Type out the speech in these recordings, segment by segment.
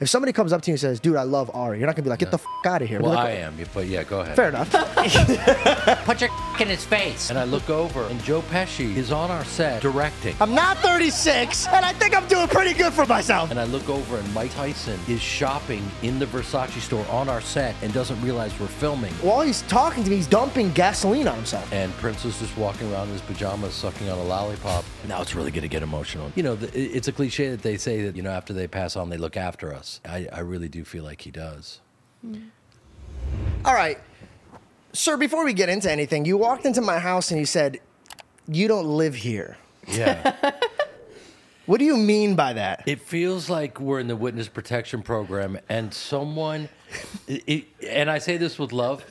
If somebody comes up to you and says, "Dude, I love Ari," you're not gonna be like, "Get the f- out of here." Well, Be I like, am, but yeah, go ahead. Fair enough. Put your in his face. And I look over, and Joe Pesci is on our set directing. I'm not 36, and I think I'm doing pretty good for myself. And I look over, and Mike Tyson is shopping in the Versace store on our set and doesn't realize we're filming. While he's talking to me, he's dumping gasoline on himself. And Prince is just walking around in his pajamas, sucking on a lollipop. Now it's really going to get emotional. You know, the, it's a cliche that they say that, you know, after they pass on, they look after us. I, I really do feel like he does. Hmm. All right, sir. Before we get into anything, you walked into my house and you said, "You don't live here." Yeah. What do you mean by that? It feels like we're in the witness protection program, and someone, it, and I say this with love.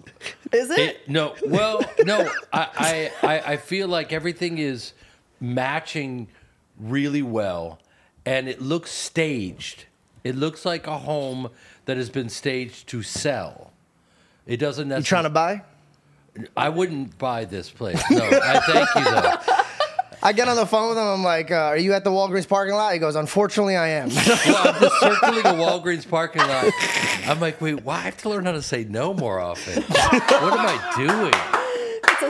Is it? It, no, well, no, I, I, I feel like everything is matching really well, and it looks staged. It looks like a home that has been staged to sell. It doesn't You necessarily. trying to buy? I wouldn't buy this place. No, I thank you though. I get on the phone with him. I'm like, uh, "Are you at the Walgreens parking lot?" He goes, "Unfortunately, I am." Well, I'm just circling a Walgreens parking lot. I'm like, wait, why? I have to learn how to say no more often. What am I doing?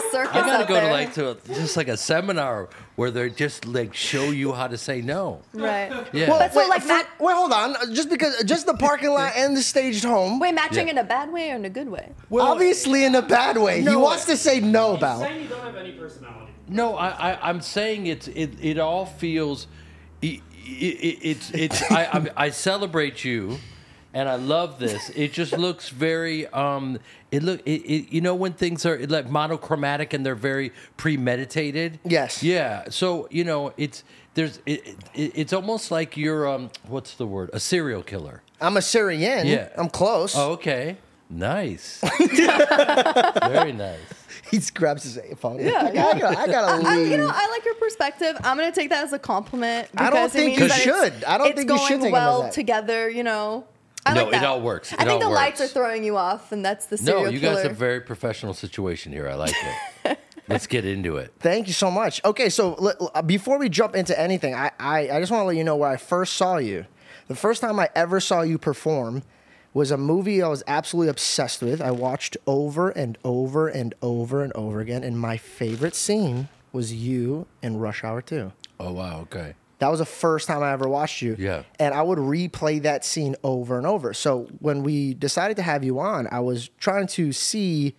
It's a circus I gotta out go there. to like to a, just like a seminar where they just like show you how to say no. right. Yeah. But so like for- ma- wait, hold on. Just because, just the parking lot and the staged home. wait, matching Yeah. in a bad way or in a good way? Well, obviously, in a bad way. he wants to say no about. saying you don't have any personality. No, I, I I'm saying it's it it all feels it, it, it's it's I I'm, I celebrate you. And I love this. It just looks very. Um, it look. It, it, you know when things are like monochromatic and they're very premeditated. Yes. Yeah. So you know it's there's it, it, it's almost like you're um what's the word a serial killer. I'm a Syrian. Yeah. I'm close. Oh, okay. Nice. Very nice. He grabs his phone. Yeah, I gotta, I gotta I, leave. you know, I like your perspective. I'm gonna take that as a compliment. I don't because it think means you it's- should. I don't think you going should take 'em as well that. together. You know. I No, like it all works. I think all the lights are throwing you off, and that's the serial No, you killer. guys have a very professional situation here. I like it. Let's get into it. Thank you so much. Okay, so l- l- uh, before we jump into anything, I, I, I just want to let you know where I first saw you. The first time I ever saw you perform was a movie I was absolutely obsessed with. I watched over and over and over and over again, and my favorite scene was you in Rush Hour 2. Oh wow. Okay. That was the first time I ever watched you. Yeah. And I would replay that scene over and over. So when we decided to have you on, I was trying to see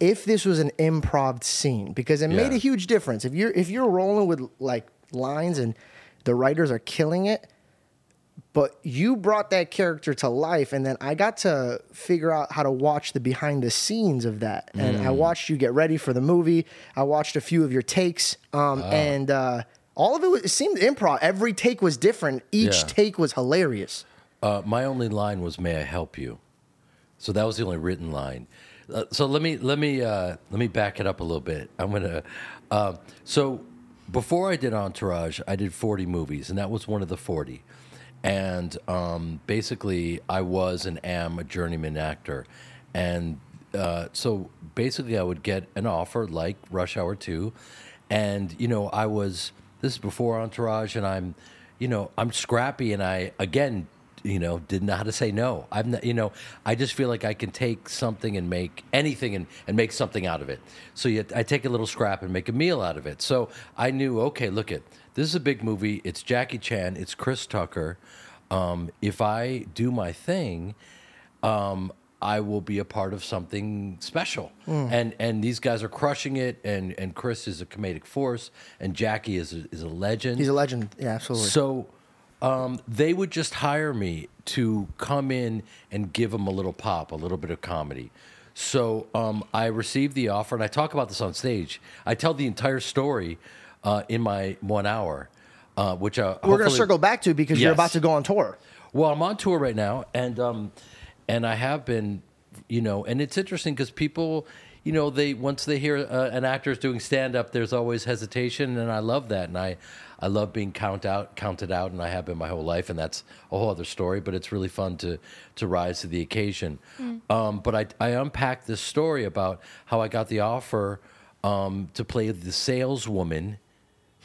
if this was an improv scene because it made a huge difference. If you're if you're rolling with like lines and the writers are killing it, but you brought that character to life and then I got to figure out how to watch the behind the scenes of that. And I watched you get ready for the movie. I watched a few of your takes um, and uh, all of it, was, it seemed improv. Every take was different. Each Yeah. take was hilarious. Uh, my only line was "May I help you," so that was the only written line. Uh, so let me let me uh, let me back it up a little bit. I'm gonna. Uh, so before I did Entourage, I did 40 movies, and that was one of the 40. And um, basically, I was and am a journeyman actor, and uh, so basically, I would get an offer like Rush Hour 2, and you know, I was this is before Entourage, and I'm, you know, I'm scrappy, and I again you know, didn't know how to say no. I'm not, you know, I just feel like I can take something and make anything and, and make something out of it. So you, I take a little scrap and make a meal out of it. So I knew, okay, look it, this is a big movie. It's Jackie Chan. It's Chris Tucker. Um, if I do my thing, um, I will be a part of something special. And and these guys are crushing it. And and Chris is a comedic force, and Jackie is a, is a legend. He's a legend. Yeah, absolutely. So um, they would just hire me to come in and give them a little pop, a little bit of comedy. So um, I received the offer, and I talk about this on stage. I tell the entire story uh, in my one hour, uh, which uh, We're going to circle back to because you're about to go on tour. well, I'm on tour right now, and um, and I have been, you know, and it's interesting because people, you know, they once they hear uh, an actor is doing stand up, there's always hesitation, and I love that, and I, I love being count out, counted out, and I have been my whole life, and that's a whole other story. But it's really fun to to rise to the occasion. Um, but I I unpacked this story about how I got the offer um, to play the saleswoman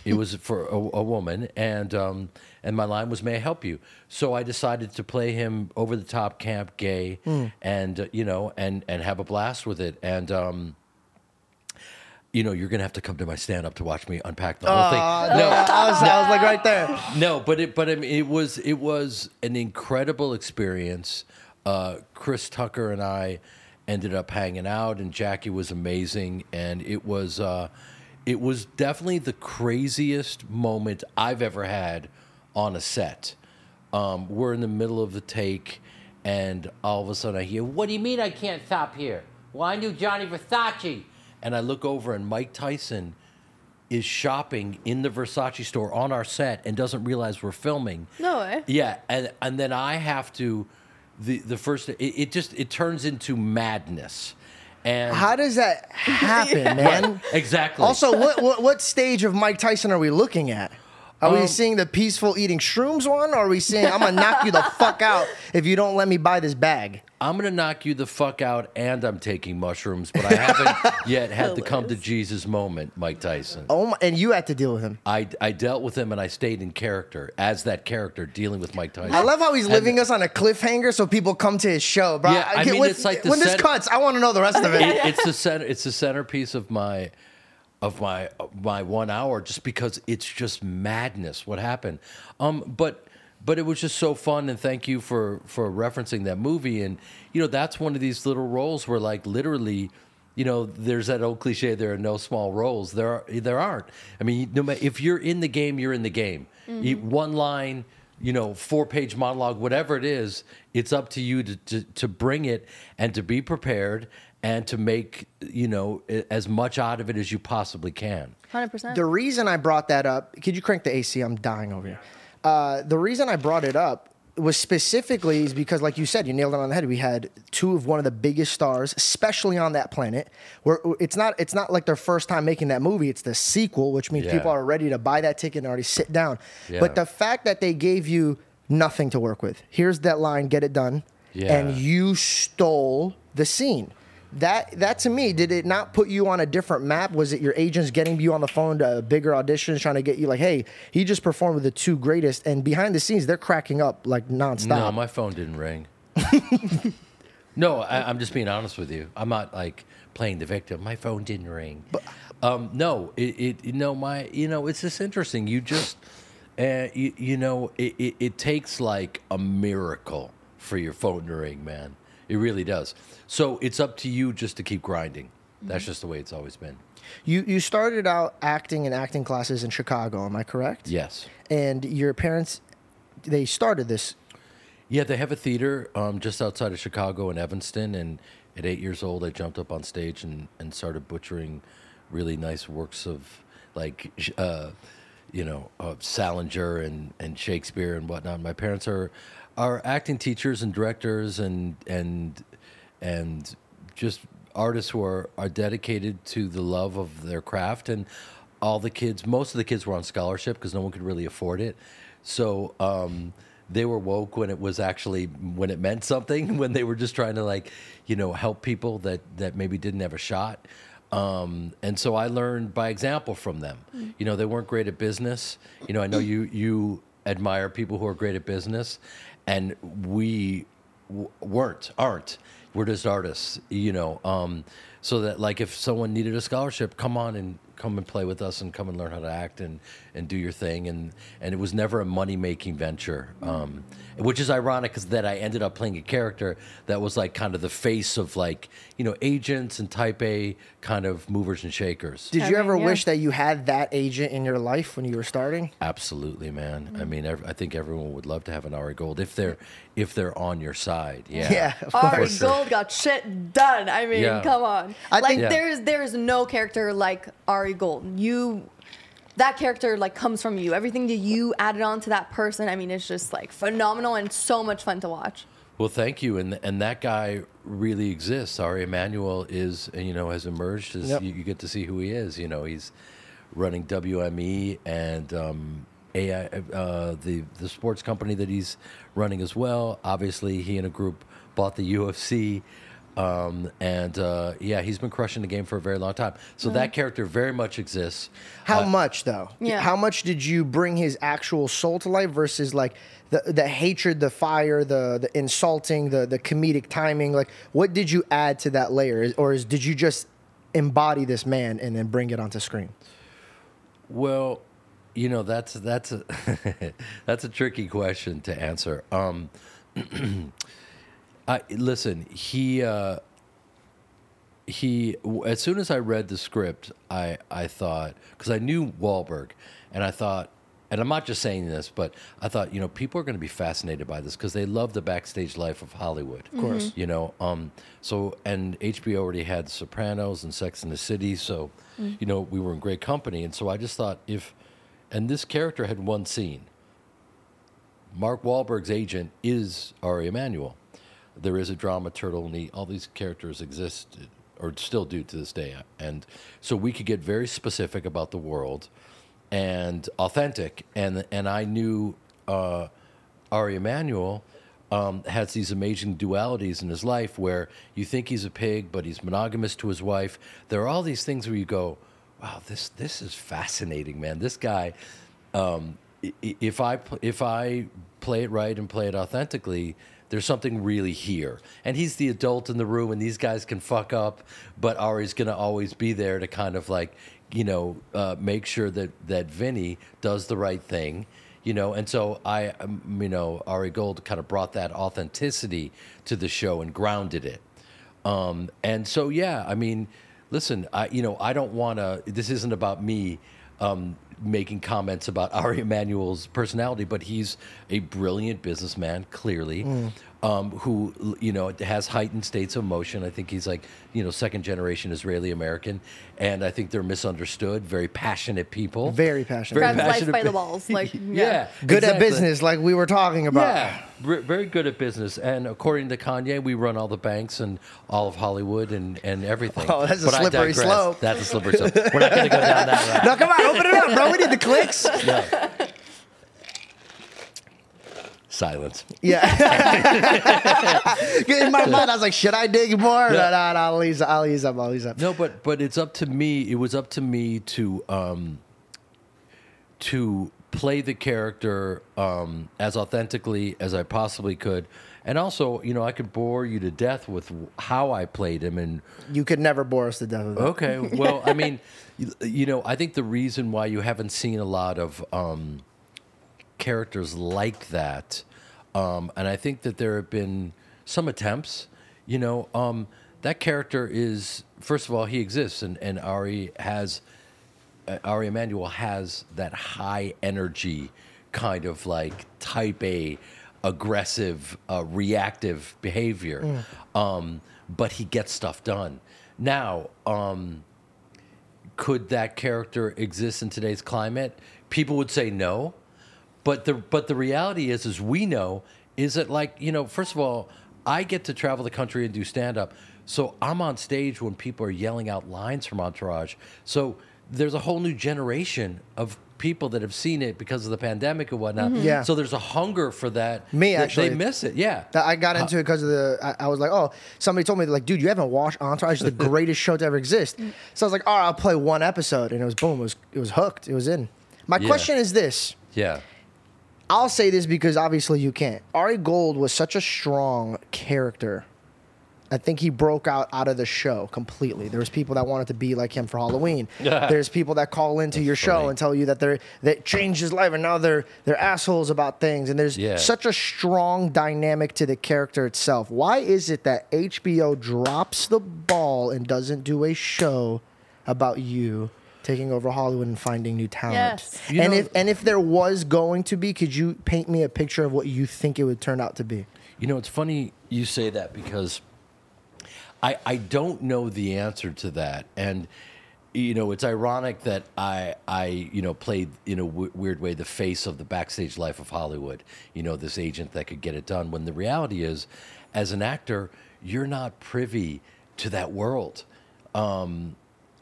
It was for a, a woman, and um, and my line was, "May I help you?" So I decided to play him over the top, camp, gay, and uh, you know, and and have a blast with it. And um, you know, you're gonna have to come to my stand up to watch me unpack the whole thing. No, I was, I was like right there. no, but it but I mean, it was it was an incredible experience. Uh, Chris Tucker and I ended up hanging out, and Jackie was amazing, and it was uh, it was definitely the craziest moment I've ever had on a set. Um, we're in the middle of the take, and all of a sudden I hear, "What do you mean I can't stop here?" Well, I knew Gianni Versace, and I look over, and Mike Tyson is shopping in the Versace store on our set and doesn't realize we're filming. No way. Yeah, and and then I have to the the first it, it just it turns into madness. And How does that happen, man? exactly. Also, what, what what stage of Mike Tyson are we looking at? Are we Um, seeing the peaceful eating shrooms one, or are we seeing I'm gonna knock you the fuck out if you don't let me buy this bag? I'm gonna knock you the fuck out, and I'm taking mushrooms, but I haven't yet had the come to Jesus moment, Mike Tyson. Oh my! And you had to deal with him. I, I dealt with him and I stayed in character as that character dealing with Mike Tyson. I love how he's And- leaving us on a cliffhanger so people come to his show, bro. Yeah, I get- mean, when, it's like the when this cuts, I want to know the rest of it. it, it's the center. It's the centerpiece of my of my of my one hour, just because it's just madness. What happened? Um, but but it was just so fun, and thank you for for referencing that movie. And you know, that's one of these little roles where, like, literally. You know, there's that old cliche. There are no small roles. There are. There aren't. I mean, no matter if you're in the game, you're in the game. You- one line, you know, four page monologue, whatever it is, it's up to you to, to, to bring it and to be prepared and to make, you know, as much out of it as you possibly can. 100%. The reason I brought that up, could you crank the AC? I'm dying over here. Uh, the reason I brought it up was specifically is because, like you said, you nailed it on the head. We had two of one of the biggest stars, especially on that planet. Where it's not, it's not like their first time making that movie. It's the sequel, which means Yeah. people are ready to buy that ticket and already sit down. Yeah. But the fact that they gave you nothing to work with. Here's that line, get it done, Yeah. and you stole the scene. That that to me, did it not put you on a different map? Was it your agents getting you on the phone to bigger auditions, trying to get you like, hey, he just performed with the two greatest, and behind the scenes they're cracking up like nonstop. No, my phone didn't ring. no, I, I'm just being honest with you. I'm not like playing the victim. My phone didn't ring. um, no, it, it, you know, my, you know, it's just interesting. You just, uh, you, you know, it, it, it takes like a miracle for your phone to ring, man. It really does. So it's up to you just to keep grinding. That's just the way it's always been. You you started out acting in acting classes in Chicago, am I correct? Yes. And your parents, they started this. Yeah, they have a theater um, just outside of Chicago in Evanston. And at eight years old, I jumped up on stage and, and started butchering really nice works of like, uh, you know, of Salinger and, and Shakespeare and whatnot. My parents are are acting teachers and directors and and and just artists who are, are dedicated to the love of their craft and all the kids most of the kids were on scholarship because no one could really afford it so um, they were woke when it was actually when it meant something when they were just trying to like you know help people that that maybe didn't have a shot um, and so I learned by example from them. You know, they weren't great at business. You know, I know you you admire people who are great at business, and we w- weren't, aren't. We're just artists. You know, um, so that like if someone needed a scholarship, come on and come and play with us and come and learn how to act and and do your thing. And and it was never a money making venture, um, which is ironic because that I ended up playing a character that was like kind of the face of like you know agents and type A kind of movers and shakers. Did I you mean, ever yeah. wish that you had that agent in your life when you were starting? Absolutely, man. I mean, ev- I think everyone would love to have an Ari Gold if they're if they're on your side. Yeah. Yeah, of Ari course. Gold got shit done. I mean, Yeah. come on. I like think- Yeah. there's there's no character like Ari Gold. You that character like comes from you. Everything that you added on to that person, I mean, it's just like phenomenal and so much fun to watch. Well, thank you. And and that guy really exists. Ari Emanuel is, and you know, has emerged as Yep. you, you get to see who he is. You know, he's running WME and um, AI, uh, the the sports company that he's running as well. Obviously, he and a group bought the UFC. Um, and uh, yeah, he's been crushing the game for a very long time. So that character very much exists. How much though? Yeah. How much did you bring his actual soul to life versus like the the hatred, the fire, the the insulting, the the comedic timing? Like, what did you add to that layer, Is- or is, did you just embody this man and then bring it onto screen? Well, you know that's that's a that's a tricky question to answer. Um, I listen. He uh, he. As soon as I read the script, I I thought because I knew Wahlberg, and I thought. And I'm not just saying this, but I thought, you know, people are going to be fascinated by this because they love the backstage life of Hollywood. Of course. You know, um, so, and HBO already had Sopranos and Sex in the City. So, you know, we were in great company. And so I just thought if, and this character had one scene. Mark Wahlberg's agent is Ari Emanuel. There is a drama turtle, and he, all these characters exist or still do to this day. And so we could get very specific about the world and authentic. And and I knew uh, Ari Emanuel um, has these amazing dualities in his life where you think he's a pig, but he's monogamous to his wife. There are all these things where you go, "Wow, this this is fascinating, man. This guy." Um, if I if I play it right and play it authentically, there's something really here. And he's the adult in the room, and these guys can fuck up, but Ari's gonna always be there to kind of like, you know, uh, make sure that that Vinny does the right thing. You know, and so I, um, you know, Ari Gold kind of brought that authenticity to the show and grounded it. Um, and so, yeah, I mean, listen, I, you know, I don't want to. This isn't about me um, making comments about Ari Emanuel's personality, but he's a brilliant businessman, clearly, mm. Um, who you know has heightened states of emotion. I think he's like you know second generation Israeli American, and I think they're misunderstood. Very passionate people. Very passionate. Grabs life passionate by the balls. Like, yeah, yeah. Good at business, like we were talking about. Yeah, ver- very good at business. And according to Kanye, we run all the banks and all of Hollywood and, and everything. Oh, that's a But I slippery slope. That's a slippery slope. We're not going to go down that route. No, come on, open it up, bro. We need the clicks. Silence. Yeah. In my mind, I was like, should I dig more? No, no, no, I'll ease, I'll ease up, I'll ease up. No, but but it's up to me. It was up to me to um, to play the character um, as authentically as I possibly could, and also, you know, I could bore you to death with how I played him and You could never bore us to death with. Okay. Well, I mean, you, you know, I think the reason why you haven't seen a lot of um, characters like that, um, and I think that there have been some attempts, you know, um, that character is, first of all, he exists, and, and Ari has, uh, Ari Emanuel has that high energy kind of like type A aggressive, uh, reactive behavior. Um, but he gets stuff done. Now, um, could that character exist in today's climate? People would say no. But the but the reality is is we know is that like, you know, first of all, I get to travel the country and do stand up. So I'm on stage when people are yelling out lines from Entourage. So there's a whole new generation of people that have seen it because of the pandemic and whatnot. Mm-hmm. Yeah. So there's a hunger for that. Me, that actually. They miss it. Yeah. That I got uh, into it because of the. I, I was like, oh, somebody told me like, dude, you haven't watched Entourage, it's the greatest show to ever exist. Mm. So I was like, all right, I'll play one episode, and it was boom, it was it was hooked, it was in. My Yeah. question is this: Yeah. I'll say this because obviously you can't. Ari Gold was such a strong character. I think he broke out out of the show completely. There was people that wanted to be like him for Halloween. There's people that call into your show funny. and tell you that they're that changed his life and now they're they're assholes about things. And there's Yeah. such a strong dynamic to the character itself. Why is it that HBO drops the ball and doesn't do a show about you taking over Hollywood and finding new talent? Yes. You and know- if and if there was going to be, could you paint me a picture of what you think it would turn out to be? You know, it's funny you say that because I I don't know the answer to that, and you know, it's ironic that I I you know played in a w- weird way the face of the backstage life of Hollywood. You know, this agent that could get it done. When the reality is, as an actor, you're not privy to that world. Um,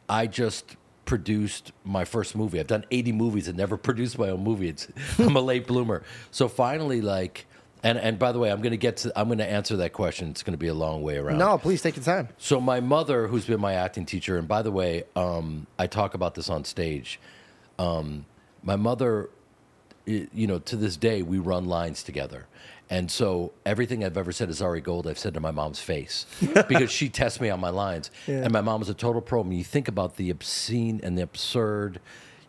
I just produced my first movie. I've done 80 movies and never produced my own movie. It's, I'm a late bloomer. So finally, like, And and by the way, I'm going to get to I'm going to answer that question. It's going to be a long way around. No, please take your time. So my mother, who's been my acting teacher, and by the way, um, I talk about this on stage. Um, my mother, you know, to this day, we run lines together, and so everything I've ever said is Ari Gold. I've said to my mom's face because she tests me on my lines, and my mom is a total pro. When you think about the obscene and the absurd.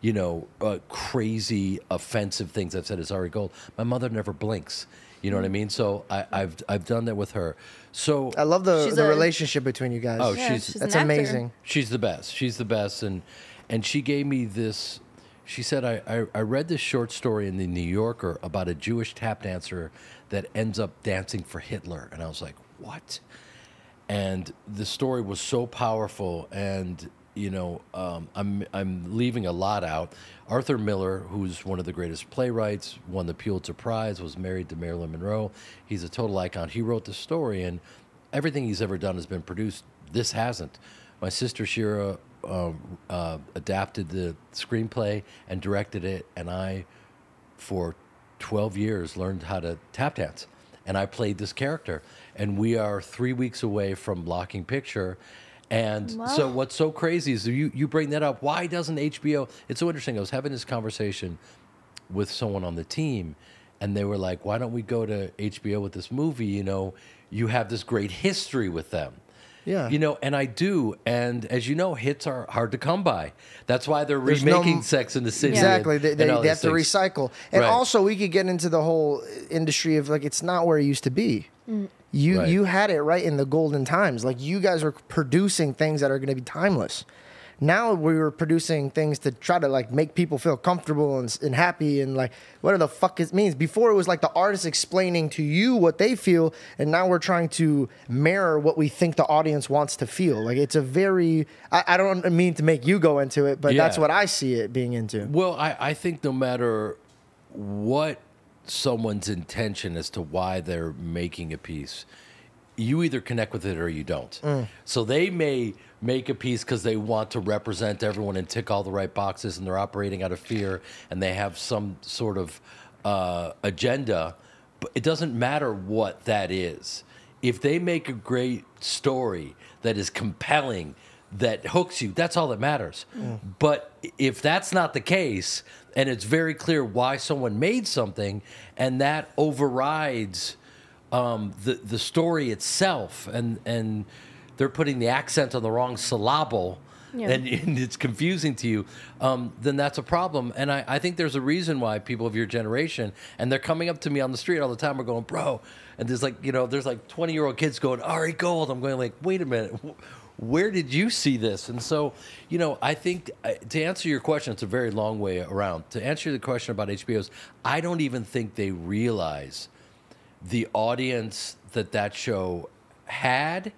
You know, uh, crazy, offensive things I've said as Ari Gold. My mother never blinks. You know what I mean? So I, I've I've done that with her. So I love the, the a- relationship between you guys. Oh, Yeah, she's- she's that's amazing. She's the best. She's the best, and and she gave me this. She said, I, I, I read this short story in the New Yorker about a Jewish tap dancer that ends up dancing for Hitler, and I was like, what? And the story was so powerful, and you know, um, I'm I'm leaving a lot out. Arthur Miller, who's one of the greatest playwrights, won the Pulitzer Prize, was married to Marilyn Monroe. He's a total icon. He wrote the story, and everything he's ever done has been produced. This hasn't. My sister Shira um, uh, adapted the screenplay and directed it, and I, for 12 years, learned how to tap dance. And I played this character. And we are three weeks away from blocking picture. And so, what's so crazy is you, you bring that up. Why doesn't HBO? It's so interesting. I was having this conversation with someone on the team, and they were like, "Why don't we go to HBO with this movie? You know, you have this great history with them." Yeah. You know, and I do. And as you know, hits are hard to come by. That's why they're There's no- remaking Sex in the City. Exactly. and- They, and they, all they these have to recycle. And Right. also, we could get into the whole industry of like, it's not where it used to be. Mm. You Right. you had it right in the golden times. Like, you guys are producing things that are going to be timeless. Now we were producing things to try to like make people feel comfortable and, and happy and like whatever the fuck it means. Before it was like the artist explaining to you what they feel, and now we're trying to mirror what we think the audience wants to feel. Like it's a very I, I don't mean to make you go into it, but that's what I see it being into. Well, I, I think no matter what someone's intention as to why they're making a piece, you either connect with it or you don't. Mm. So they may make a piece because they want to represent everyone and tick all the right boxes and they're operating out of fear and they have some sort of uh, agenda, but it doesn't matter what that is. If they make a great story that is compelling, that hooks you, that's all that matters. But if that's not the case, and it's very clear why someone made something, and that overrides um, the the story itself, and and they're putting the accent on the wrong syllable, Yeah. and, and it's confusing to you, um, then that's a problem. And I, I think there's a reason why people of your generation, and they're coming up to me on the street all the time, are going, bro, and there's like you know there's like 20 year old kids going Ari Gold. I'm going like, wait a minute. Where did you see this? And so, you know, I think uh, to answer your question, it's a very long way around. To answer the question about HBO's, I don't even think they realize the audience that that show had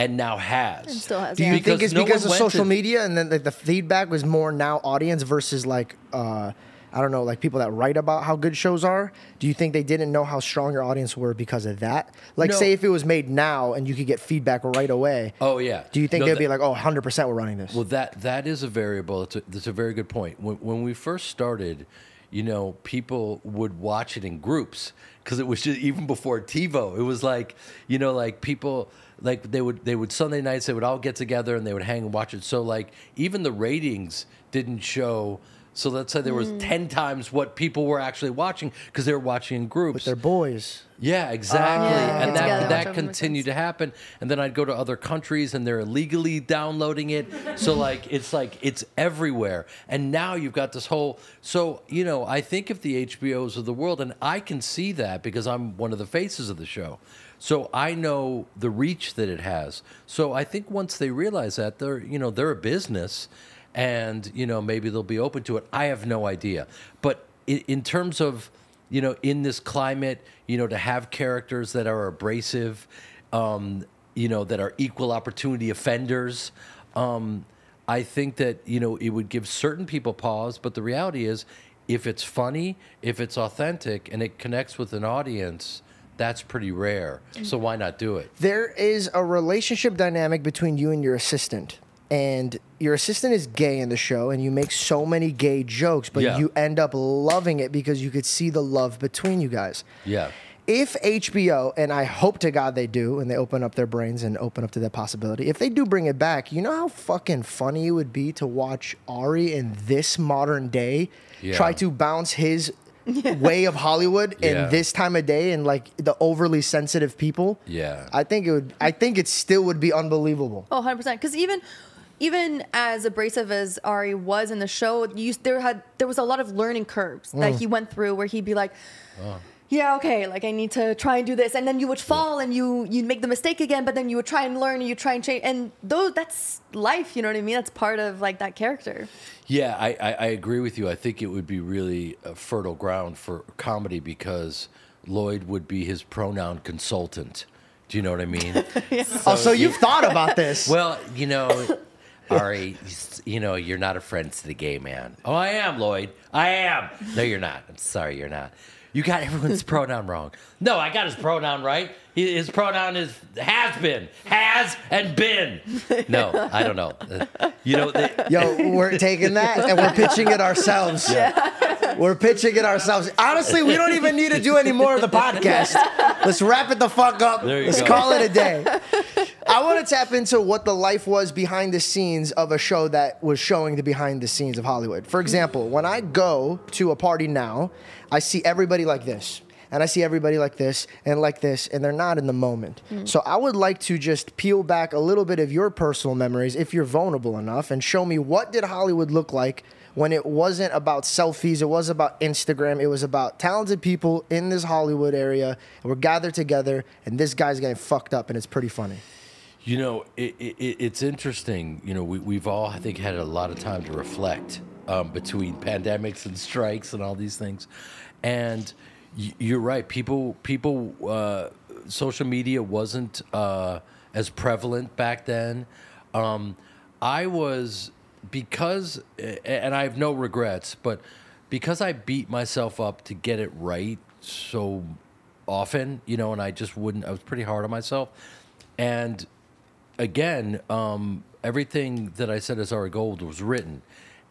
and now has. And still has, Do you Yeah. think it's no because of social to- media and then like, the feedback was more now audience versus like uh, I don't know like people that write about how good shows are? Do you think they didn't know how strong your audience were because of that? Like No. say if it was made now and you could get feedback right away. Oh yeah. Do you think No, they'd that- be like, oh, 100% we're running this? Well, that that is a variable. It's a, that's a very good point. When when we first started, you know, people would watch it in groups because it was just even before TiVo. It was like you know, like people like they would they would Sunday nights they would all get together and they would hang and watch it. So like even the ratings didn't show. So let's say there was ten times what people were actually watching because they were watching in groups. They're boys. Yeah, exactly. Yeah, and get together, that that continued to happen. And then I'd go to other countries and they're illegally downloading it. So like it's like it's everywhere. And now you've got this whole so, you know, I think if the HBOs of the world and I can see that because I'm one of the faces of the show. So I know the reach that it has. So I think once they realize that they're, you know, they're a business and, you know, maybe they'll be open to it. I have no idea. But in, terms of you know, in this climate, you know, to have characters that are abrasive, um, you know, that are equal opportunity offenders. Um, I think that you know it would give certain people pause, but the reality is, if it's funny, if it's authentic, and it connects with an audience, that's pretty rare. Mm. So why not do it? There is a relationship dynamic between you and your assistant. And your assistant is gay in the show, and you make so many gay jokes, but Yeah. you end up loving it because you could see the love between you guys. Yeah. if HBO and I hope to God they do, and they open up their brains and open up to that possibility. If they do bring it back, you know how fucking funny it would be to watch Ari in this modern day Yeah. try to bounce his way of Hollywood Yeah. in this time of day and like the overly sensitive people. Yeah. I think it would. I think it still would be unbelievable. Oh, 100 percent. Because even even as abrasive as Ari was in the show, you there had there was a lot of learning curves that mm. he went through where he'd be like. Oh. Yeah, okay, like I need to try and do this. And then you would fall and you you'd make the mistake again, but then you would try and learn and you try and change and those that's life, you know what I mean? That's part of like that character. Yeah, I, I, I agree with you. I think it would be really a fertile ground for comedy because Lloyd would be his pronoun consultant. Do you know what I mean? oh, so you've thought about this? well, you know, Ari, you know, you're not a friend to the gay man. Oh, I am, Lloyd. I am. No, you're not. I'm sorry, you're not. You got everyone's pronoun wrong. No, I got his pronoun right. He- His pronoun is has been, has, and been. No, I don't know. Uh, You know, they, Yo, we're taking that and we're pitching it ourselves. Yeah. We're pitching it ourselves. Honestly, we don't even need to do any more of the podcast. Let's wrap it the fuck up. There you Let's go. call it a day. I want to tap into what the life was behind the scenes of a show that was showing the behind the scenes of Hollywood. For example, when I go to a party now, I see everybody like this. And I see everybody like this and like this, and they're not in the moment. So I would like to just peel back a little bit of your personal memories, if you're vulnerable enough, and show me what did Hollywood look like when it wasn't about selfies, it was about Instagram, it was about talented people in this Hollywood area, and we're gathered together, and this guy's getting fucked up, and it's pretty funny. You know, it, it, it's interesting. You know, we, we've all, I think, had a lot of time to reflect um, between pandemics and strikes and all these things. And you're right. People, people, uh, social media wasn't uh, as prevalent back then. Um, I was because, and I have no regrets, but because I beat myself up to get it right so often, you know, and I just wouldn't. I was pretty hard on myself, and again, um, everything that I said as Ari Gold was written,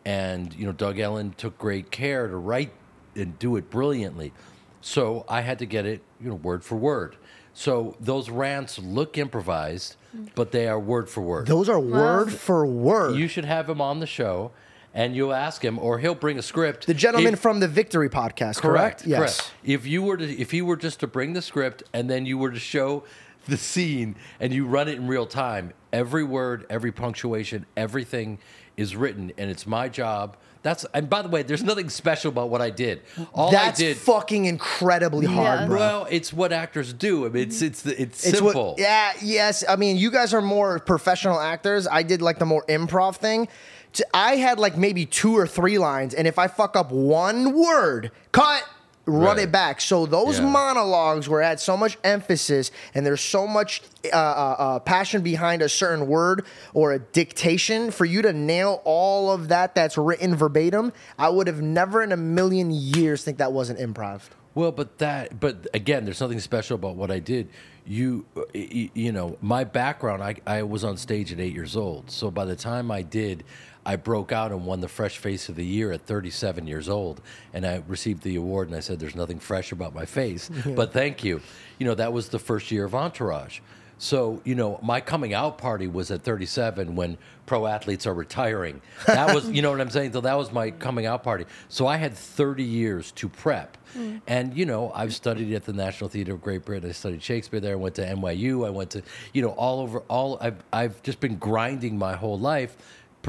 and you know, Doug Ellin took great care to write and do it brilliantly. So I had to get it, you know, word for word. So those rants look improvised, but they are word for word. Those are word for word. You should have him on the show, and you'll ask him, or he'll bring a script. the gentleman If- from the Victory podcast, correct? Correct. Yes. Correct. If you were to, if you were just to bring the script and then you were to show the scene and you run it in real time, every word, every punctuation, everything is written, and it's my job. That's and by the way, there's nothing special about what I did. All That's I did. fucking incredibly hard, Yeah. bro. well, it's what actors do. I mean, it's mm-hmm. it's it's It's simple. what, yeah, yes. I mean, you guys are more professional actors. I did like the more improv thing. T- I had like maybe two or three lines, and if I fuck up one word, cut, run Right. it back. So those Yeah. monologues were had so much emphasis and there's so much uh, uh, uh, passion behind a certain word or a dictation for you to nail all of that that's written verbatim. I would have never in a million years think that wasn't improv. Well, but that, but again, there's nothing special about what I did. You, uh, you know, my background, I, I was on stage at eight years old. So by the time I did, I broke out and won the Fresh Face of the Year at 37 years old. And I received the award and I said, there's nothing fresh about my face, but thank you. You know, that was the first year of Entourage. So, you know, my coming out party was at 37 when pro athletes are retiring. That was, you know what I'm saying? So that was my coming out party. So I had 30 years to prep. Mm. And, you know, I've studied at the National Theatre of Great Britain. I studied Shakespeare there. I went to NYU. I went to, you know, all over, all, I've, I've just been grinding my whole life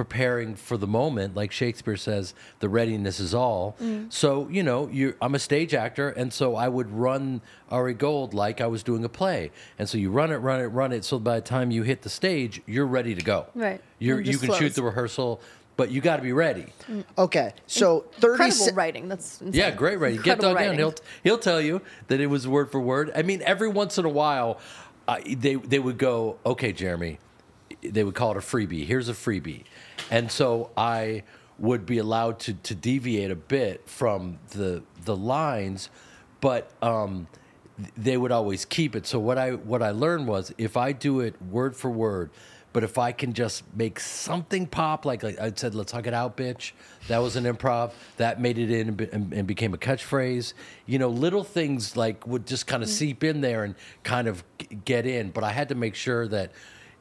preparing for the moment like shakespeare says the readiness is all so you know you i'm a stage actor and so i would run ari gold like i was doing a play and so you run it run it run it so by the time you hit the stage you're ready to go Right. you're, you just can shoot the rehearsal but you got to be ready Okay, so 30 Incredible se- writing. That's insane. yeah, great writing. Get Incredible Doug down. He'll he'll tell you that it was word for word. I mean, every once in a while, uh, they they would go, okay, Jeremy. They would call it a freebie. Here's a freebie, and so I would be allowed to to deviate a bit from the the lines, but um, they would always keep it. So what I what I learned was if I do it word for word, But if I can just make something pop, like, like I said, let's hug it out, bitch. That was an improv. That made it in and, be- and, and became a catchphrase. You know, little things like would just kind of seep in there and kind of g- get in. But I had to make sure that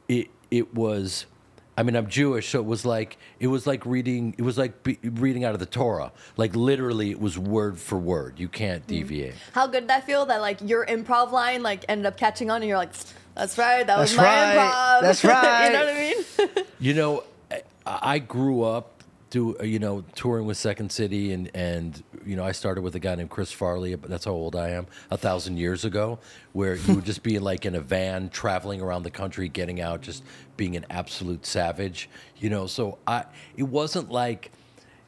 it it was. I mean, I'm Jewish, so it was like it was like reading. It was like be, reading out of the Torah. Like literally, it was word for word. You can't hmm. deviate. How good did that feel that like your improv line like ended up catching on and you're like, that's right, that was my right, improv. that's right. you know what I mean? You know, I, I grew up do uh, you know touring with Second City, and and you know I started with a guy named Chris Farley. But that's how old I am. A thousand years ago, where you would just be like in a van traveling around the country, getting out, just being an absolute savage. You know, so I it wasn't like,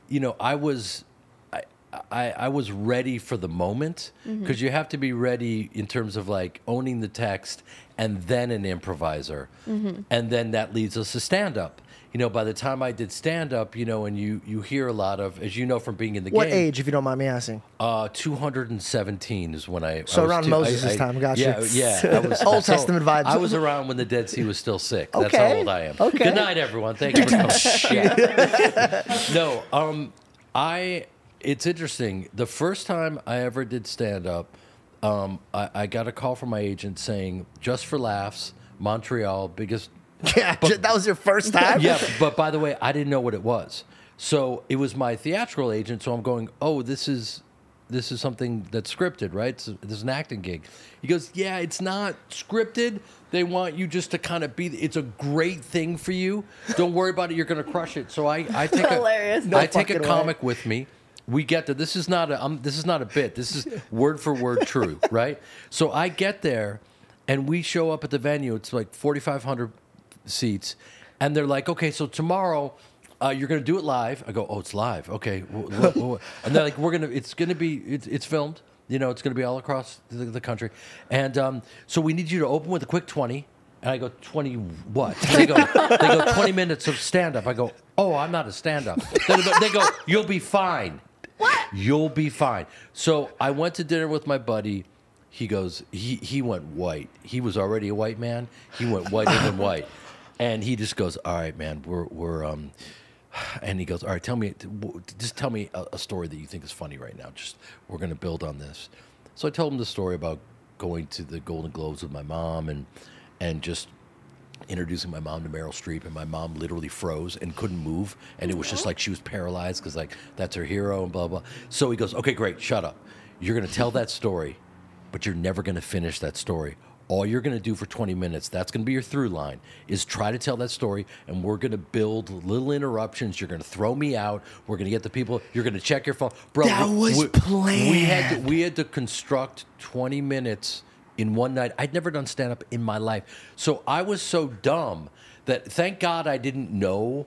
you know, I was. I, I, I was ready for the moment mm-hmm. because you have to be ready in terms of like owning the text and then an improviser. Mm-hmm. And then that leads us to stand up. You know, by the time I did stand up, you know, and you, you hear a lot of, as you know from being in the What game, What age, if you don't mind me asking? uh, 217 is when I. So I was around two- Moses' I- I- time, gotcha. Yeah, yeah. I was, Old Testament vibes. I was around when the Dead Sea was still sick. That's Okay, how old I am. okay. Good night, everyone. Thank you for coming. No, um, I. It's interesting. The first time I ever did stand up, um, I, I got a call from my agent saying, "Just for laughs, Montreal, biggest Yeah, that was your first time. yeah, but by the way, I didn't know what it was. So it was my theatrical agent. So I'm going, oh, this is this is something that's scripted, right? So this is an acting gig. He goes, yeah, it's not scripted. They want you just to kind of be. It's a great thing for you. Don't worry about it. You're going to crush it. So I, I take Hilarious. a, No I take a fucking way. comic with me. We get that this is not a um, this is not a bit. This is word for word true, right? So I get there, and we show up at the venue. It's like 4,500 seats, and they're like, "Okay, so tomorrow." Uh, you're gonna do it live. I go, oh, it's live. Okay, and they're like, we're gonna. It's gonna be. It's, it's filmed. You know, it's gonna be all across the, the country, and um, so we need you to open with a quick twenty. And I go, 20 what? They go, they go 20 minutes of stand up. I go, oh, I'm not a stand up. They go, they go, you'll be fine. What? You'll be fine. So I went to dinner with my buddy. He goes, he, he went white. He was already a white man. He went whiter than white. And he just goes, all right, man, we're, we're, um, and he goes, all right, tell me, just tell me a, a story that you think is funny right now. Just, we're going to build on this. So I told him the story about going to the Golden Globes with my mom and, and just introducing my mom to Meryl Streep, and my mom literally froze and couldn't move, and it was just like she was paralyzed because like that's her hero and blah blah. So he goes, "Okay, great, shut up. You're gonna tell that story, but you're never gonna finish that story. All you're gonna do for 20 minutes, that's gonna be your through line, is try to tell that story, and we're gonna build little interruptions. You're gonna throw me out. We're gonna get the people. You're gonna check your phone, bro. That we- was we, We had to, planned. we had to construct 20 minutes in one night. I'd never done stand up in my life. So I was so dumb that thank God I didn't know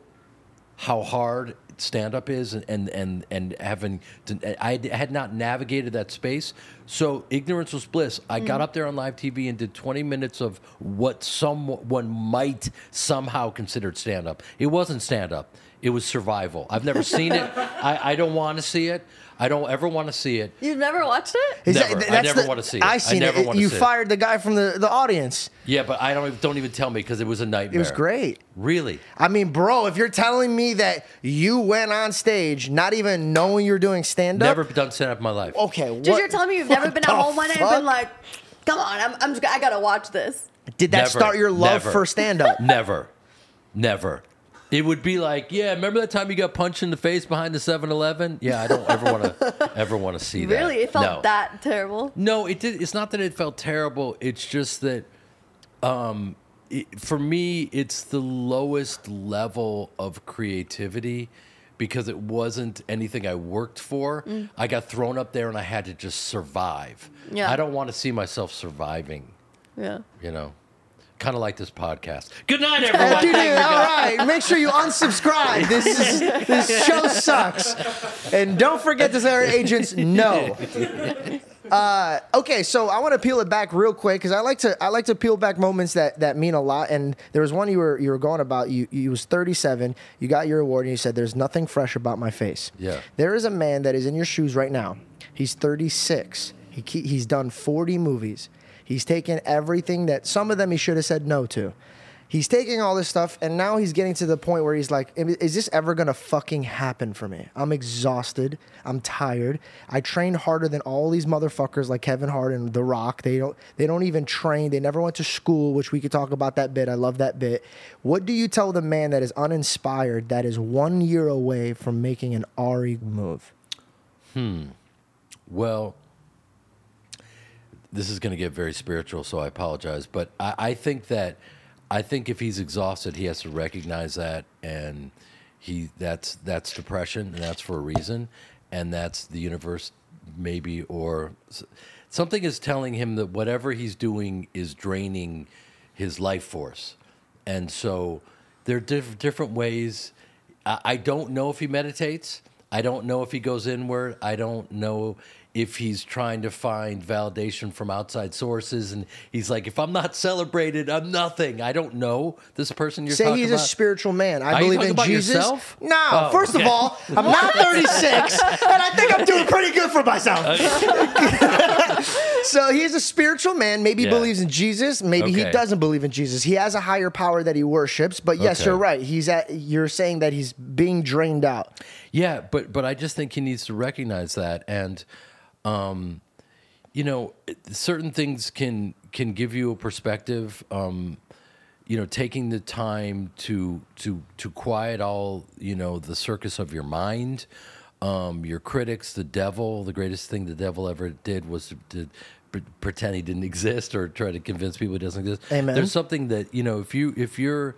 how hard stand up is and, and and and having to, I had not navigated that space. So ignorance was bliss. I got mm. up there on live TV and did 20 minutes of what someone might somehow considered stand up. It wasn't stand up. It was survival. I've never seen it. I, I don't want to see it. I don't ever want to see it. You've never watched it? Is Never. I that's never the- wanna see it. I I seen never it. wanna You see it. fired the guy from the, the audience. Yeah, but I don't even, don't even tell me because it was a nightmare. It was great. Really? I mean, bro, if you're telling me that you went on stage not even knowing you're doing stand up, Never done stand up in my life. Okay, Dude, what- you're telling me you've never what been at the home one night and been like, come on, I'm, I'm just, I gotta watch this. Did that Never. start your love Never. for stand up? Never. Never. It would be like, yeah, remember that time you got punched in the face behind the 7-Eleven? Yeah, I don't ever want to ever want to see that. Really? It felt no. that terrible? No, it did. It's not that it felt terrible. It's just that, um, it, for me, it's the lowest level of creativity because it wasn't anything I worked for. I got thrown up there and I had to just survive. Yeah. I don't want to see myself surviving. Yeah. You know, kind of like this podcast. Good night, everyone. dude, all right, make sure you unsubscribe. This is this show sucks, and don't forget to let our agents know. Uh, okay, so I want to peel it back real quick because I like to I like to peel back moments that that mean a lot. And there was one you were you were going about. You you was 37. You got your award, and you said, "There's nothing fresh about my face." Yeah. There is a man that is in your shoes right now. He's 36. He he's done 40 movies. He's taken everything that some of them he should have said no to. He's taking all this stuff, and now he's getting to the point where he's like, "Is this ever gonna fucking happen for me? I'm exhausted. I'm tired. I trained harder than all these motherfuckers like Kevin Hart and The Rock. They don't. They don't even train. They never went to school, which we could talk about that bit. I love that bit. What do you tell the man that is uninspired, that is one year away from making an Ari move? Hmm. Well, this is going to get very spiritual, so I apologize. But I, I think that I think if he's exhausted, he has to recognize that, and he that's that's depression, and that's for a reason, and that's the universe, maybe, or something is telling him that whatever he's doing is draining his life force, and so there are diff- different ways. I, I don't know if he meditates. I don't know if he goes inward. I don't know if he's trying to find validation from outside sources. And he's like, if I'm not celebrated, I'm nothing. I don't know this person you're talking about. Say he's about. a spiritual man. I Are believe in Jesus. yourself? No, Oh, first okay. of all, I'm not 36, and I think I'm doing pretty good for myself. so he's a spiritual man. Maybe he believes in Jesus. Maybe he doesn't believe in Jesus. He has a higher power that he worships. But yes, Okay. you're right. He's at. You're saying that he's being drained out. Yeah, but but I just think he needs to recognize that, and um, you know, certain things can can give you a perspective. Um, you know, taking the time to to to quiet all you know the circus of your mind, um, your critics, the devil. The greatest thing the devil ever did was to, to pretend he didn't exist or try to convince people he doesn't exist. Amen. There's something that you know if you if you're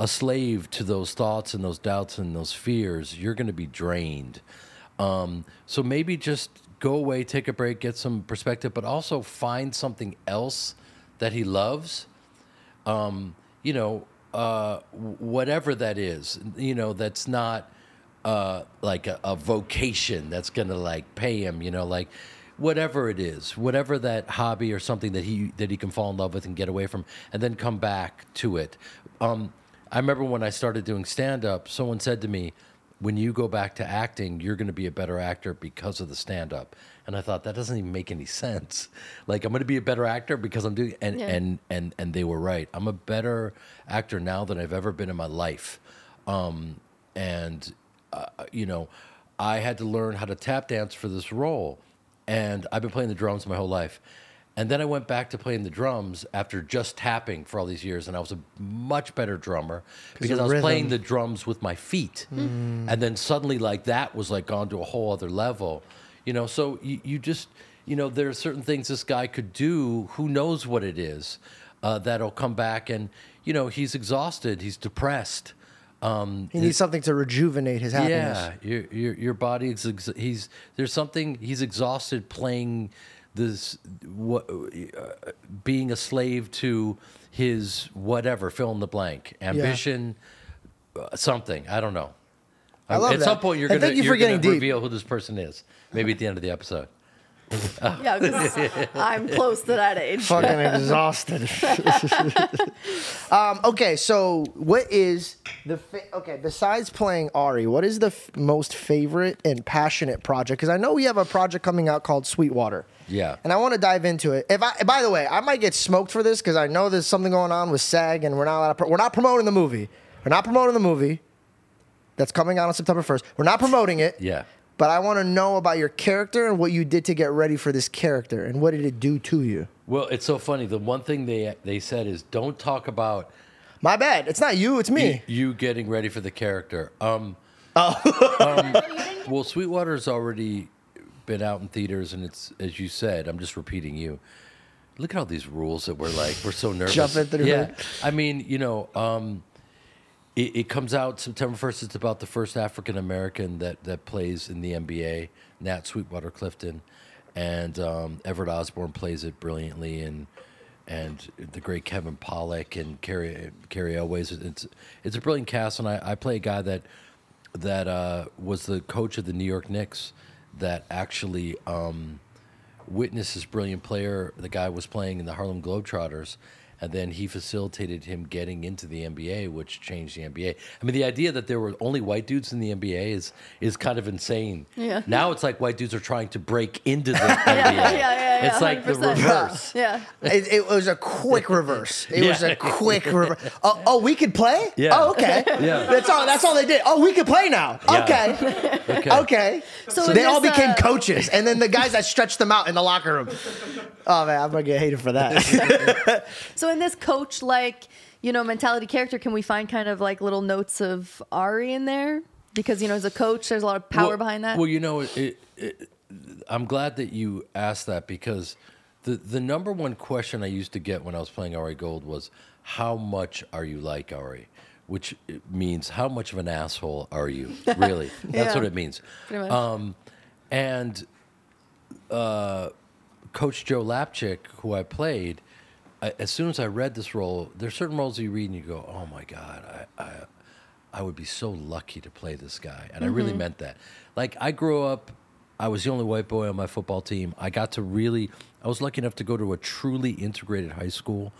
a slave to those thoughts and those doubts and those fears, you're going to be drained. Um, so maybe just go away, take a break, get some perspective, but also find something else that he loves. Um, you know, uh, whatever that is, you know, that's not uh, like a, a vocation that's to like pay him, you know, like whatever it is, whatever that hobby or something that he that he can fall in love with and get away from, and then come back to it. Um, I remember when I started doing stand up, someone said to me, "When you go back to acting, you're going to be a better actor because of the stand up." And I thought that doesn't even make any sense. Like I'm going to be a better actor because I'm doing and Yeah. and and and they were right. I'm a better actor now than I've ever been in my life. Um, and uh, you know, I had to learn how to tap dance for this role, and I've been playing the drums my whole life. And then I went back to playing the drums after just tapping for all these years, and I was a much better drummer because I was playing the drums with my feet. And then suddenly, like that was like gone to a whole other level, you know. So you, you just, you know, there are certain things this guy could do. Who knows what it is uh, that'll come back, and you know, he's exhausted, he's depressed. Um, He needs something to rejuvenate his happiness. yeah, your your your body is ex- he's there's something he's exhausted playing this what uh, being a slave to his whatever fill in the blank ambition uh, something I don't know. I love At that. some point you're gonna thank you you're for getting gonna deep. reveal who this person is. Maybe at the end of the episode. Yeah, because I'm close to that age. Fucking exhausted. um, okay, so what is the fa- okay? Besides playing Ari, what is the f- most favorite and passionate project? Because I know we have a project coming out called Sweetwater. Yeah. and I want to dive into it. If I, by the way, I might get smoked for this because I know there's something going on with SAG, and we're not allowed to pro- we're not promoting the movie. We're not promoting the movie that's coming out on September 1st. We're not promoting it. Yeah. But I want to know about your character and what you did to get ready for this character, and what did it do to you? Well, it's so funny. The one thing they they said is don't talk about My bad. It's not you. It's me. you, you getting ready for the character. Um, um, well, Sweetwater's already been out in theaters, and it's as you said. I'm just repeating you. Look at all these rules that we're like we're so nervous. Jumping through Yeah, it. I mean, you know, um, it, it comes out September 1st. It's about the first African American that that plays in the NBA, Nat Sweetwater Clifton, and um, Everett Osborne plays it brilliantly, and and the great Kevin Pollak and Cary Cary Elwes. It's it's a brilliant cast, and I, I play a guy that that uh, was the coach of the New York Knicks that actually. Um, witnessed this brilliant player the guy was playing in the Harlem Globetrotters, and then he facilitated him getting into the NBA, which changed the NBA. I mean, the idea that there were only white dudes in the NBA is is kind of insane. Yeah. Now it's like white dudes are trying to break into the NBA. yeah, yeah, yeah, It's like the 100%. reverse. Yeah. It, it was a quick reverse. It was a quick reverse. Oh, oh, we could play? Yeah. Oh, okay. Yeah. That's all. That's all they did. Oh, we could play now. Yeah. Okay. Okay. Okay. So So they all became uh, coaches, and then the guys that stretched them out in the locker room. Oh man, I'm gonna get hated for that. So in this coach like, you know, mentality character, can we find kind of like little notes of Ari in there? Because, you know, as a coach, there's a lot of power well, behind that. Well, you know, it, it, it, I'm glad that you asked that because the the number one question I used to get when I was playing Ari Gold was, "How much are you like Ari?" Which means how much of an asshole are you? Really, that's Yeah. what it means. Pretty much. Um, and uh, Coach Joe Lapchick, who I played, I, as soon as I read this role, there's certain roles you read and you go, "Oh my God, I, I, I would be so lucky to play this guy," and I really meant that. Like I grew up, I was the only white boy on my football team. I got to really, I was lucky enough to go to a truly integrated high school.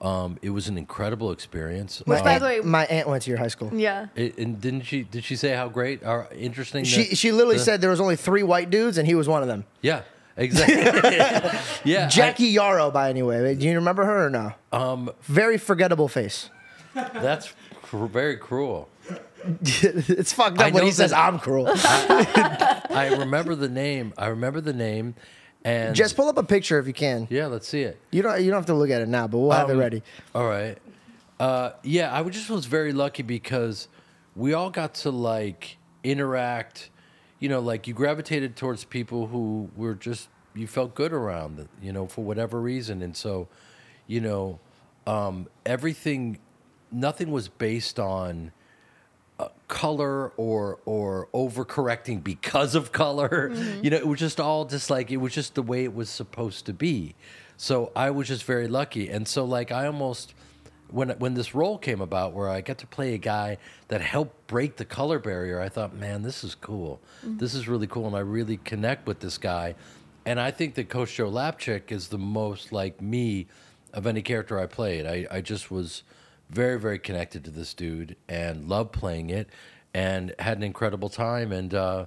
Um, it was an incredible experience. Which, Uh, by the way, My aunt went to your high school. yeah. it- and didn't she? Did she say how great or interesting? She the- she literally the- said there was only three white dudes, and he was one of them. "Yeah, exactly." yeah, Jackie Yarrow, by any way. Do you remember her or no? um, Very forgettable face. that's cr- very cruel. it's fucked I up when know he says that- I'm cruel. I remember the name. I remember the name, and Just pull up a picture if you can. yeah, let's see it. You don't you don't have to look at it now, but we'll have it Um, ready. All right. Uh, yeah, I just was very lucky because we all got to like interact. You know, like you gravitated towards people who were just you felt good around. You know, for whatever reason, and so, you know, um, everything, nothing was based on uh, color or or overcorrecting because of color. You know, it was just all just like it was just the way it was supposed to be. So I was just very lucky, and so like I almost when when this role came about where I got to play a guy that helped break the color barrier, I thought, man, this is cool. This is really cool, and I really connect with this guy. And I think that Coach Joe Lapchick is the most like me of any character I played. I, I just was very, very connected to this dude and loved playing it and had an incredible time. And uh,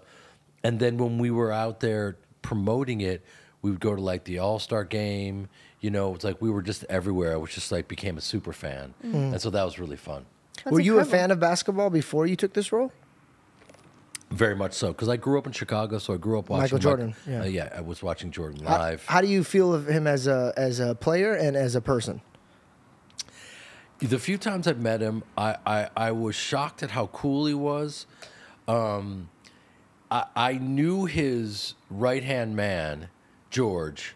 and then when we were out there promoting it, we would go to like the All Star game. You know, it's like we were just everywhere. I was just like became a super fan, and so that was really fun. That's Were you a fan of basketball before you took this role? Very much so, because I grew up in Chicago, so I grew up watching Michael Mike- Jordan, yeah. uh, yeah, I was watching Jordan How- live. How, do you feel of him as a as a player and as a person? the few times I've met him, I, I, I was shocked at how cool he was. Um, I, I knew his right hand man, George,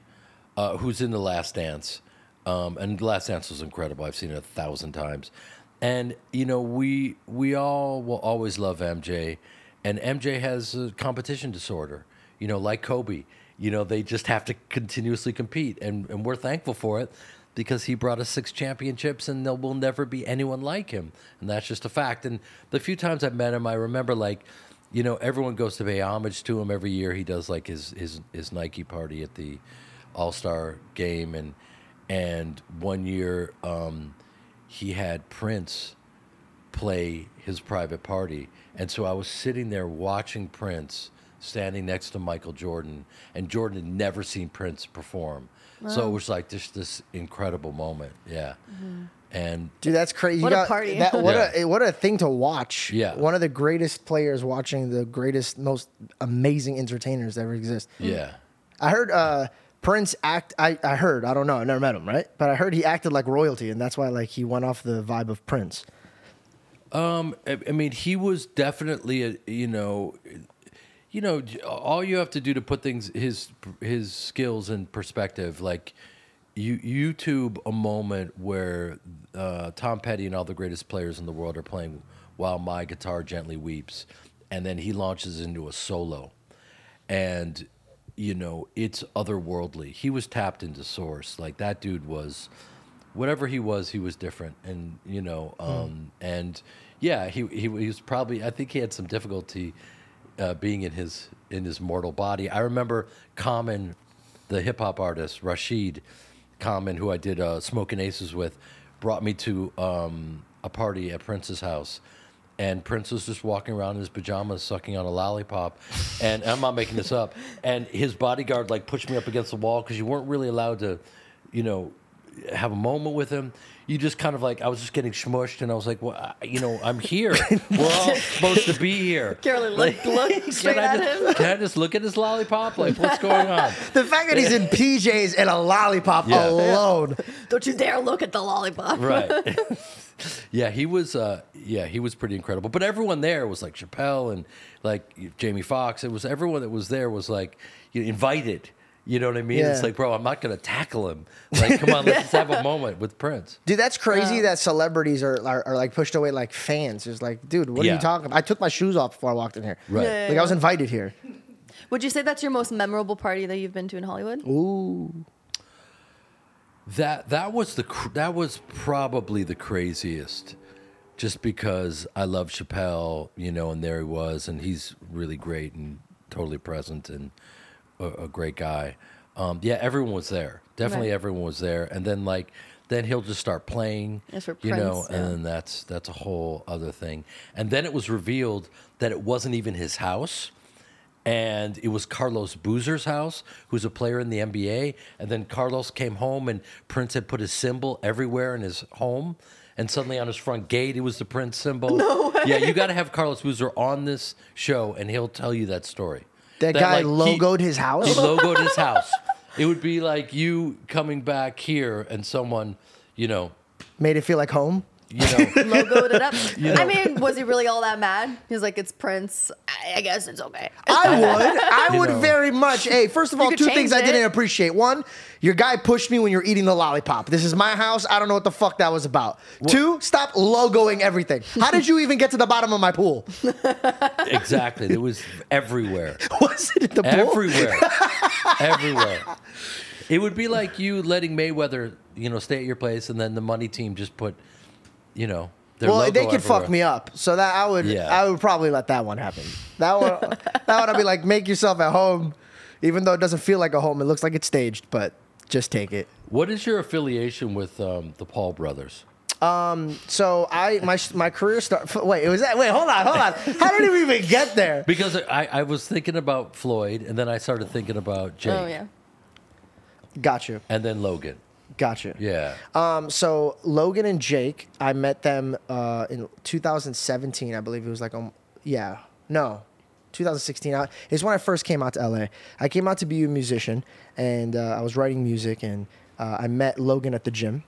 uh, who's in The Last Dance. Um, and The Last Dance was incredible. I've seen it a thousand times. And, you know, we, we all will always love MJ. And MJ has a competition disorder, you know, like Kobe. You know, they just have to continuously compete. And, and we're thankful for it because he brought us six championships and there will never be anyone like him. And that's just a fact. And the few times I've met him, I remember like, you know, everyone goes to pay homage to him every year. He does like his his, his Nike party at the All Star game, and and one year um, he had Prince play his private party, and so I was sitting there watching Prince standing next to Michael Jordan, and Jordan had never seen Prince perform, so it was like just this incredible moment, yeah, and Dude, that's crazy. You What a got- party. That, what Yeah. a what a thing to watch. Yeah. One of the greatest players watching the greatest, most amazing entertainers that ever exist. yeah. I heard uh, Prince act. I, I heard. I don't know. I never met him, right? But I heard he acted like royalty, and that's why like he went off the vibe of Prince. I, I mean, he was definitely a you know, you know, all you have to do to put things his his skills in perspective, like you YouTube a moment where uh, Tom Petty and all the greatest players in the world are playing while my guitar gently weeps, and then he launches into a solo, and you know it's otherworldly. He was tapped into source, like that dude was whatever he was, he was different, and you know, um, and yeah, he, he he was probably. I think he had some difficulty uh, being in his in his mortal body. I remember Common, the hip hop artist Rashid, Common, who I did uh, Smoking Aces with, brought me to um, a party at Prince's house. And Prince was just walking around in his pajamas, sucking on a lollipop, and I'm not making this up. And his bodyguard like pushed me up against the wall because you weren't really allowed to, you know, have a moment with him. You just kind of like I was just getting smushed, and I was like, well, I- you know, I'm here. We're all supposed to be here. Carolyn looked, looked straight Can I, at just, him. can I just look at his lollipop? Like, what's going on? The fact that he's in PJs and a lollipop Yeah. alone. Don't you dare look at the lollipop. Right. Yeah, he was. Uh, yeah, he was pretty incredible. But everyone there was like Chappelle and like Jamie Foxx. It was everyone that was there was like you know, invited. You know what I mean? It's like, bro, I'm not gonna tackle him. Like, come on, let's just have a moment with Prince. Dude, that's crazy that celebrities are, are, are like pushed away like fans. It's like, dude, what are you talking about? I took my shoes off before I walked in here. Right. Yeah. Like I was invited here. Would you say that's your most memorable party that you've been to in Hollywood? Ooh. That that was the that was probably the craziest, just because I love Chappelle, you know, and there he was, and he's really great and totally present and a, a great guy. Um, yeah, everyone was there. Definitely, Right. everyone was there. And then like then he'll just start playing, you know, yeah. and then that's that's a whole other thing. And then it was revealed that it wasn't even his house and it was Carlos Boozer's house, who's a player in the NBA. And then Carlos came home, and Prince had put his symbol everywhere in his home. And suddenly on his front gate, it was the Prince symbol. No way. Yeah, you got to have Carlos Boozer on this show, and he'll tell you that story. That guy he- logoed his house? He logoed his house. It would be like you coming back here, and someone, you know, Made it feel like home. You know. Logoed it up. know. I mean, was he really all that mad? He's like, it's Prince. I, I guess it's okay. I would. I would know. very much. Hey, first of all, two change things I didn't appreciate. One, your guy pushed me when you're eating the lollipop. This is my house. I don't know what the fuck that was about. Two, stop logoing everything. How did you even get to the bottom of my pool? exactly. It was everywhere. Was it in the pool? everywhere, everywhere. It would be like you letting Mayweather, you know, stay at your place, and then the money team just put, you know, their Well, logo they could fuck me up, so that I would. Yeah. I would probably let that one happen. That one. that one, I'd be like, make yourself at home, even though it doesn't feel like a home. It looks like it's staged, but just take it. What is your affiliation with um, the Paul brothers? Um, so I my my career start. Wait, it was that. Wait, hold on, hold on. How did we even get there? Because I, I was thinking about Floyd, and then I started thinking about Jake, Oh, yeah. Got you. and then Logan. Got you. Yeah. Um, so Logan and Jake, I met them uh, in 2017, I believe it was like, um, yeah, no, 2016. I, it's when I first came out to LA. I came out to be a musician, and uh, I was writing music, and uh, I met Logan at the gym.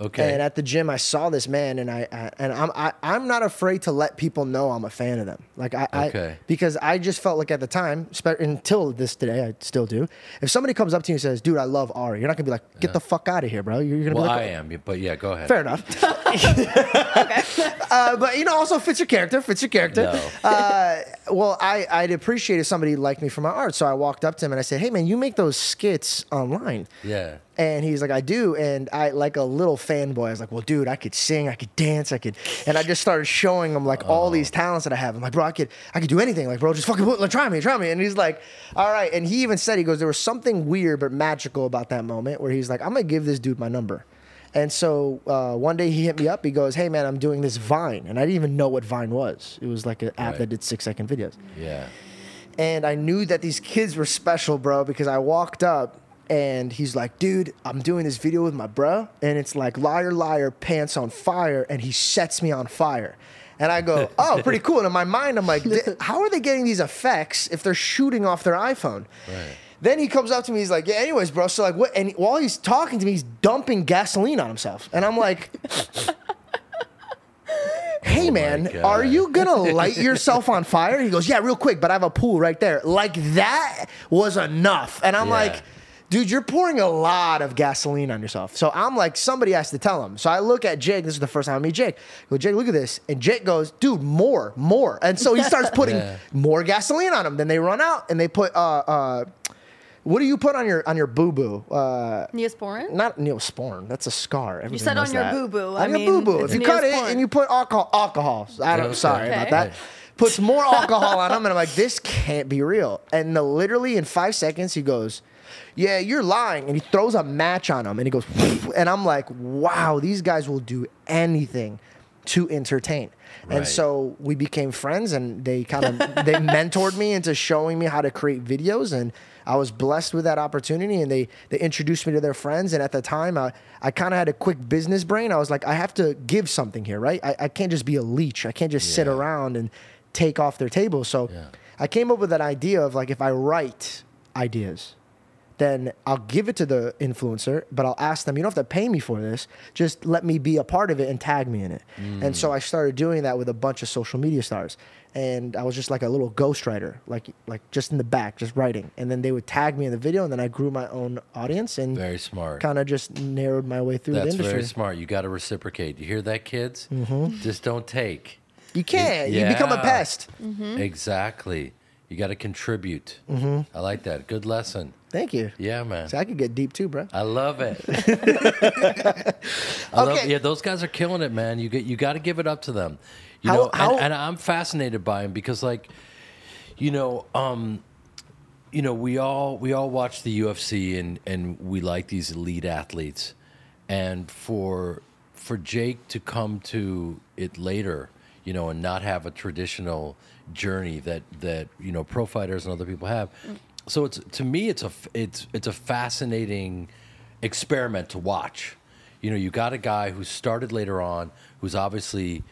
Okay. And at the gym, I saw this man, and I, I and I'm I, I'm not afraid to let people know I'm a fan of them. Like I, Okay. I because I just felt like at the time, until this today, I still do. If somebody comes up to you and says, "Dude, I love Ari," you're not gonna be like, "Get the fuck out of here, bro." You're, gonna well, be I like, am, but yeah, go ahead. Fair enough. uh, but you know, also fits your character. Fits your character. No. Uh, well, I I'd appreciate if somebody liked me for my art, so I walked up to him and I said, "Hey, man, you make those skits online." Yeah. And he's like, I do. And I, like a little fanboy, I was like, well, dude, I could sing, I could dance, I could. And I just started showing him like all these talents that I have. I'm like, bro, I could, I could do anything. Like, bro, just fucking put, like, try me, try me. And he's like, all right. And he even said, he goes, there was something weird but magical about that moment where he's like, I'm gonna give this dude my number. And so uh, one day he hit me up. He goes, "Hey man, I'm doing this Vine," and I didn't even know what Vine was. It was like an app Right. that did six second videos Yeah. and I knew that these kids were special, bro, because I walked up and he's like, dude, I'm doing this video with my bro, and it's like liar, liar, pants on fire, and he sets me on fire. And I go, oh, pretty cool. And in my mind, I'm like, how are they getting these effects if they're shooting off their iPhone? Right. Then he comes up to me, he's like, yeah, anyways, bro. So like, what? And while he's talking to me, he's dumping gasoline on himself, and I'm like. Hey Oh man, are you gonna light yourself on fire? He goes, Yeah, real quick, but I have a pool right there. Like that was enough. And I'm Yeah. like, dude, you're pouring a lot of gasoline on yourself. So I'm like, somebody has to tell him. So I look at Jake. This is the first time I meet Jake. I go, Jake, look at this. And Jake goes, dude, more, more. And so he starts putting Yeah. more gasoline on him. Then they run out and they put uh uh what do you put on your on your boo boo? Uh Neosporin? not neosporin. That's a scar. Everybody said knows on your that. boo-boo. On I your mean, boo boo. If you cut it and you put alcohol, alcohol. I don't. Okay. Sorry about Okay. that. Puts more alcohol on him, and I'm like, this can't be real. And the, literally in five seconds, he goes, "Yeah, you're lying," and he throws a match on him, and he goes, and I'm like, "Wow, these guys will do anything to entertain." Right. And so we became friends, and they kind of they mentored me into showing me how to create videos, and I was blessed with that opportunity. And they they introduced me to their friends, and at the time, I I kind of had a quick business brain. I was like, I have to give something here, right? I, I can't just be a leech. I can't just sit around and take off their table. So Yeah. I came up with that idea of like if I write ideas, then I'll give it to the influencer, but I'll ask them, you don't have to pay me for this. Just let me be a part of it and tag me in it. And so I started doing that with a bunch of social media stars. And I was just like a little ghostwriter, like like just in the back, just writing. And then they would tag me in the video, and then I grew my own audience and Very smart. kind of just narrowed my way through That's the industry. very smart. You got to reciprocate. You hear that, kids? Mm-hmm. Just don't take. You can't. You become a Yeah. pest. Exactly. You got to contribute. I like that. Good lesson. Thank you. Yeah, man. So I could get deep too, bro. I love it. I love, Okay. yeah, those guys are killing it, man. You get you got to give it up to them. You How- know, how- and, and I'm fascinated by them because, like, you know, um, you know, we all we all watch the UFC and and we like these elite athletes, and for for Jake to come to it later, you know, and not have a traditional journey that that you know pro fighters and other people have. So it's to me, it's a it's it's a fascinating experiment to watch. You know, you got a guy who started later on, who's obviously,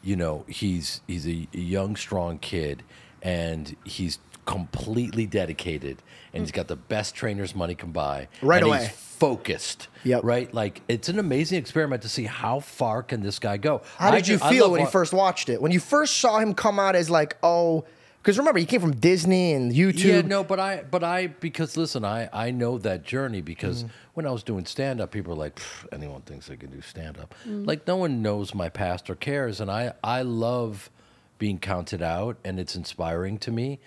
you know, he's he's a, a young, strong kid, and he's completely dedicated, and he's got the best trainers money can buy. Right and away. He's focused. Yep. Right. Like it's an amazing experiment to see how far can this guy go. How I did you feel when you first watched it? When you first saw him come out as like, oh, because remember he came from Disney and YouTube. Yeah, no, but I, but I, because listen, I, I know that journey because Mm-hmm. when I was doing stand up, people were like, anyone thinks they can do stand up. Mm. Like no one knows my past or cares, and I, I love being counted out, and it's inspiring to me.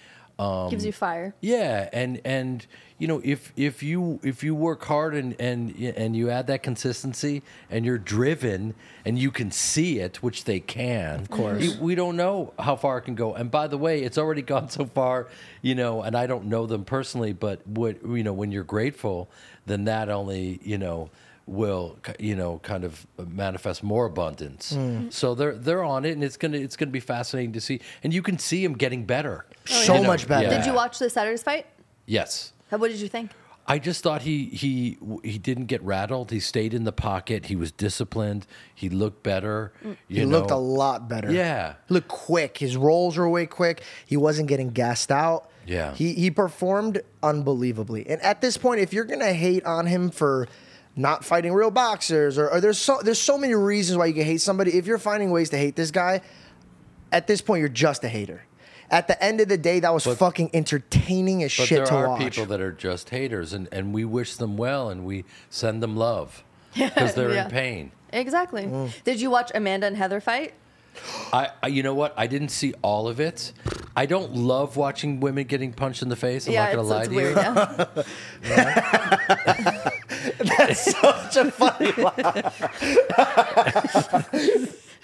Um, Gives you fire. Yeah, and and you know if if you if you work hard and and and you add that consistency and you're driven and you can see it, which they can. Of course. we don't know how far it can go. And by the way, it's already gone so far, you know. And I don't know them personally, but what you know when you're grateful, then that only you know will you know kind of manifest more abundance. So they're they're on it, and it's gonna it's gonna be fascinating to see. And you can see them getting better. Oh, so You know, much better. yeah. Did you watch the Saturday's fight? Yes. What did you think? I just thought he he he didn't get rattled. He stayed in the pocket. He was disciplined. He looked better. Mm. You He know. looked a lot better. Yeah. He looked quick. His rolls were way quick. He wasn't getting gassed out. Yeah. He he performed unbelievably. And at this point, if you're gonna hate on him for not fighting real boxers, or, or there's so there's so many reasons why you can hate somebody. If you're finding ways to hate this guy, at this point you're just a hater. At the end of the day, that was fucking entertaining as But shit there to are people that are just haters, and, and we wish them well, and we send them love because they're Yeah. in pain. Exactly. Mm. Did you watch Amanda and Heather fight? I, I you know what? I didn't see all of it. I don't love watching women getting punched in the face. I'm yeah, not gonna it's, lie it's to weird. you. Yeah. That's such a funny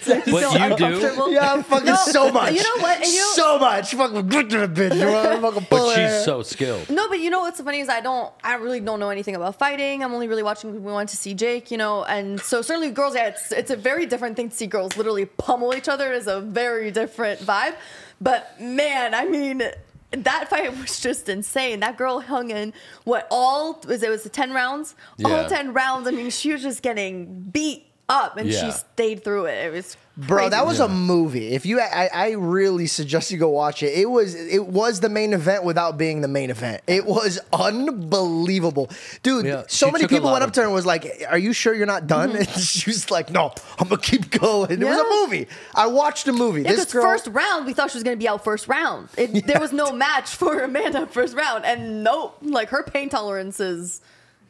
But feel you do. Yeah, I'm fucking No, so much. you know what? And you know- so much. Fucking bitch. You wanna fucking pull But her. she's so skilled. No, but you know what's funny is I don't, I really don't know anything about fighting. I'm only really watching. We want to see Jake, you know, and so certainly girls. Yeah, it's it's a very different thing to see girls literally pummel each other. It is a very different vibe. But man, I mean. That fight was just insane. That girl hung in what all was it was ten rounds? Yeah. All ten rounds. I mean, she was just getting beat up and Yeah. she stayed through it. It was Bro, crazy. that was a movie. If you, I, I really suggest you go watch it. It was, it was the main event without being the main event. It was unbelievable, dude. Yeah, so she many took a people lot went up of- to her and was like, "Are you sure you're not done?" And she was like, "No, I'm gonna keep going." It was Mm-hmm. Yeah. a movie. I watched a movie. Yeah, this because girl, first round we thought she was gonna be out first round. It, There was no match for Amanda first round, and nope, like her pain tolerance is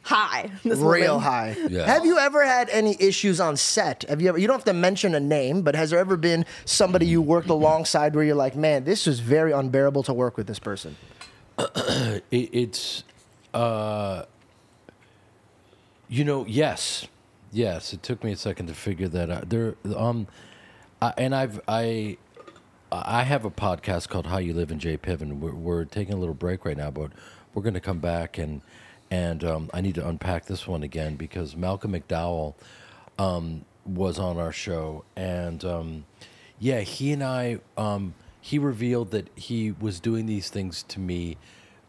high. This real woman. high. Yeah. Have you ever had any issues on set? Have you ever? You don't have to mention a name, but has there ever been somebody you worked alongside where you're like, "Man, this was very unbearable to work with this person." it, it's uh you know yes yes it took me a second to figure that out there um I, and i've i i have a podcast called how you live in j piven we're, we're taking a little break right now but we're going to come back and and um, I need to unpack this one again because Malcolm McDowell um, was on our show, and um, yeah, he and I, um, he revealed that he was doing these things to me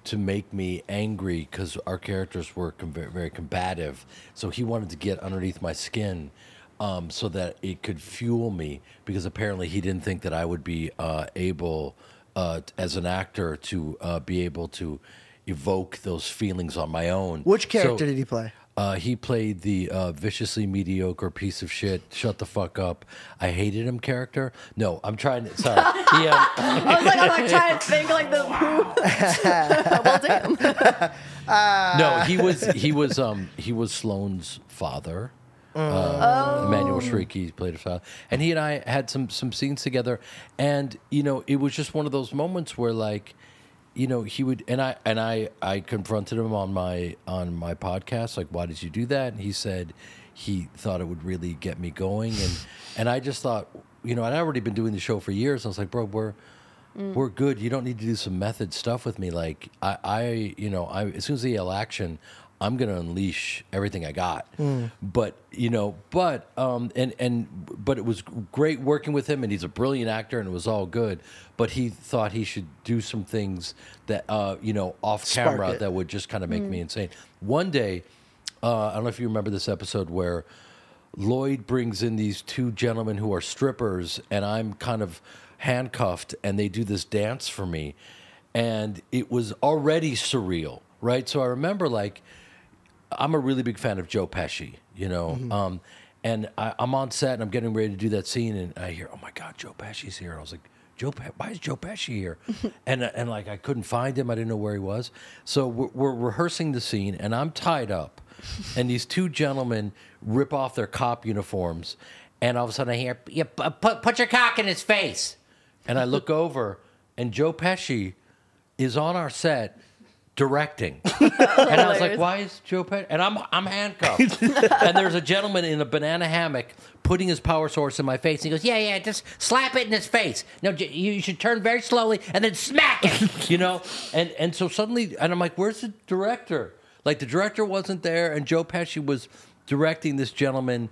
to make me angry because our characters were com- very, combative. So he wanted to get underneath my skin. Um, so that it could fuel me, because apparently he didn't think that I would be uh, able, uh, as an actor, to uh, be able to evoke those feelings on my own. Which character So- did he play? uh, he played the uh, viciously mediocre piece of shit. Shut the fuck up. I hated him character. No, I'm trying to. Sorry. He, um, I was like, I'm like trying to think like the. well, damn. no, he was he was um he was Sloane's father. Uh, Emmanuel Shriek, he played his father, and he and I had some some scenes together, and you know it was just one of those moments where like, you know, he would and I and I I confronted him on my on my podcast like, why did you do that? And he said he thought it would really get me going, and and I just thought, you know, I'd already been doing the show for years. I was like, bro, we're mm. we're good. You don't need to do some method stuff with me. Like I, I you know, I as soon as the yell action, I'm gonna unleash everything I got. But you know, but um, and and but it was great working with him, and he's a brilliant actor, and it was all good. But he thought he should do some things that uh, you know, off Spark camera it. that would just kind of make me insane. One day, uh, I don't know if you remember this episode where. Lloyd brings in these two gentlemen who are strippers, and I'm kind of handcuffed, and they do this dance for me. And it was already surreal, right? So I remember, like, I'm a really big fan of Joe Pesci, you know. Um, and I, I'm on set and I'm getting ready to do that scene, and I hear, "Oh my God, Joe Pesci's here!" And I was like, "Joe, Pe- why is Joe Pesci here?" and and like I couldn't find him. I didn't know where he was. So we're, we're rehearsing the scene, and I'm tied up, and these two gentlemen rip off their cop uniforms, and all of a sudden I hear, pu- put, put your cock in his face. and I look over, and Joe Pesci is on our set directing. and I was like, why is Joe Pesci? And I'm, I'm handcuffed. and there's a gentleman in a banana hammock putting his power source in my face. And he goes, yeah, yeah, just slap it in his face. No, j- you should turn very slowly and then smack it. you know and and so suddenly and i'm like where's the director like the director wasn't there and joe pesci was directing this gentleman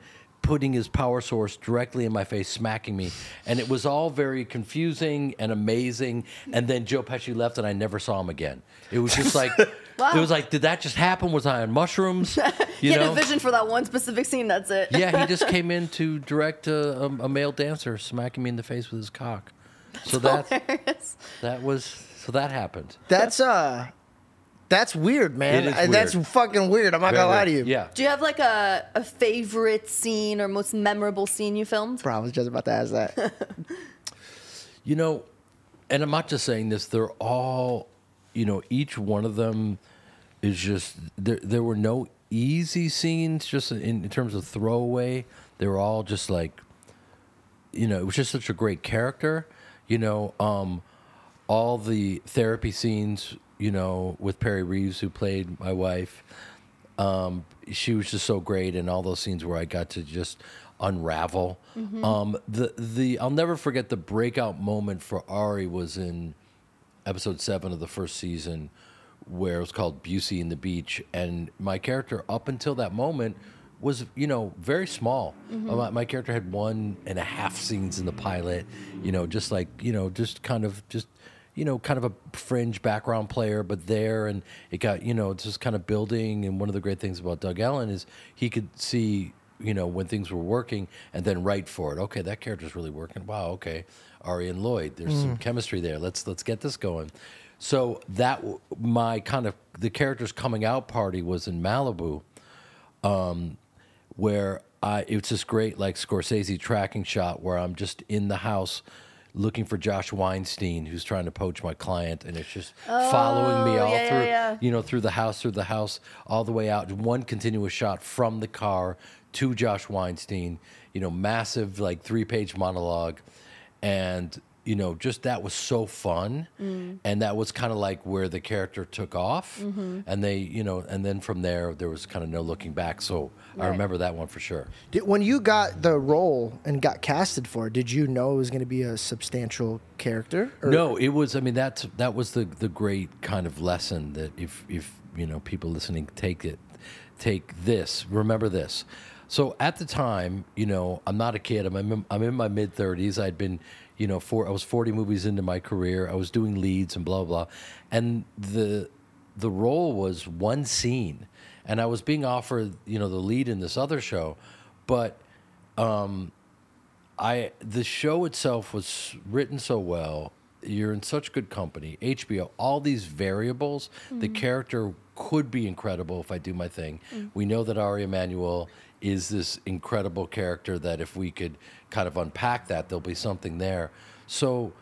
putting his power source directly in my face smacking me and it was all very confusing and amazing and then joe pesci left and i never saw him again it was just like Wow. it was like did that just happen was i on mushrooms He you had know a vision for that one specific scene. That's it. yeah he just came in to direct a, a, a male dancer smacking me in the face with his cock so that Hilarious. that was so that happened That's uh, that's weird, man. It is Uh, That's fucking weird. I'm not gonna lie to you. yeah Do you have like a, a favorite scene or most memorable scene you filmed? Bro, I was just about to ask that. You know, and I'm not just saying this, they're all, you know, each one of them is just, there, there were no easy scenes just in, in terms of throwaway. They were all just like, you know, it was just such a great character. You know, um, all the therapy scenes, you know, with Perry Reeves, who played my wife, um, she was just so great, and all those scenes where I got to just unravel. Um, the the I'll never forget the breakout moment for Ari was in episode seven of the first season, where it was called Busey and the Beach, and my character up until that moment was you know very small. Uh, My, my character had one and a half scenes in the pilot, you know, just like you know, just kind of just you know, kind of a fringe background player, but there, and it got, you know, it's just kind of building. And one of the great things about Doug Ellin is he could see, you know, when things were working and then write for it. Okay, that character's really working. Wow, okay, Ari and Lloyd, there's some chemistry there. Let's let's get this going. So that my kind of the characters coming out party was in Malibu, um, where I it was this great like Scorsese tracking shot where I'm just in the house looking for Josh Weinstein who's trying to poach my client and it's just oh, following me Oh, all yeah, through yeah. you know through the house through the house all the way out one continuous shot from the car to Josh Weinstein you know massive like three page monologue and you know, just that was so fun, mm. and that was kind of like where the character took off, mm-hmm. and they, you know, and then from there there was kind of no looking back. So I remember that one for sure. Did, when you got the role and got casted for it, did you know it was going to be a substantial character? Or- No, it was. I mean, that's that was the the great kind of lesson that if if you know people listening take it, take this. Remember this. So at the time, you know, I'm not a kid. I'm in, I'm in my mid 30s. I'd been, you know, four. I was 40 movies into my career. I was doing leads and blah blah, and the the role was one scene, and I was being offered, you know, the lead in this other show, but um, I the show itself was written so well. You're in such good company. HBO, all these variables. The mm-hmm. character could be incredible if I do my thing. Mm. We know that Ari Emanuel is this incredible character that if we could kind of unpack that, there'll be something there. So,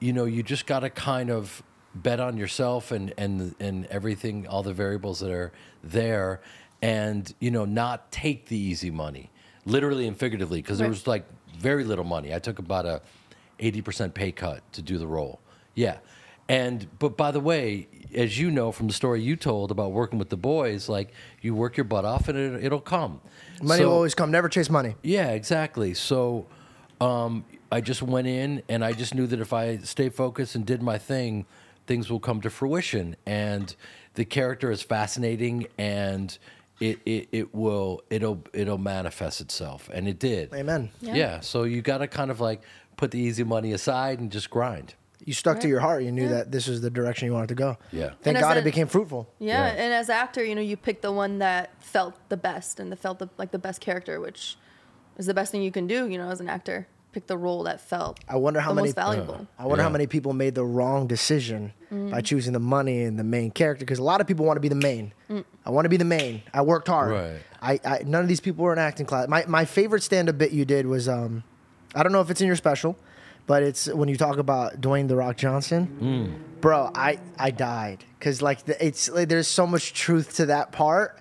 you know, you just got to kind of bet on yourself and and and everything, all the variables that are there, and you know, not take the easy money, literally and figuratively, because there was like very little money. I took about a eighty percent pay cut to do the role. Yeah. And but by the way, as you know from the story you told about working with the boys, like you work your butt off and it, it'll come. money So- will always come. Never chase money. yeah, exactly. So um, I just went in and I just knew that if I stay focused and did my thing, things will come to fruition. And the character is fascinating and it, it, it will it'll it'll manifest itself. And it did. Amen. Yeah. Yeah. so you gotta kind of like put the easy money aside and just grind. You stuck to your heart. You knew Yeah. that this was the direction you wanted to go. Yeah. Thank And God a- it became fruitful. Yeah, Yeah. and as actor, you know, you pick the one that felt the best and that felt the, like the best character, which is the best thing you can do, you know, as an actor. Pick the role that felt I wonder how the many most valuable. I wonder how many people made the wrong decision Mm. by choosing the money and the main character because a lot of people want to be the main. Mm. I want to be the main. I worked hard. Right. I, I none of these people were in acting class. My my favorite stand up bit you did was um I don't know if it's in your special, but it's when you talk about Dwayne the Rock Johnson. Bro, I I died cuz like the, it's like, there's so much truth to that part.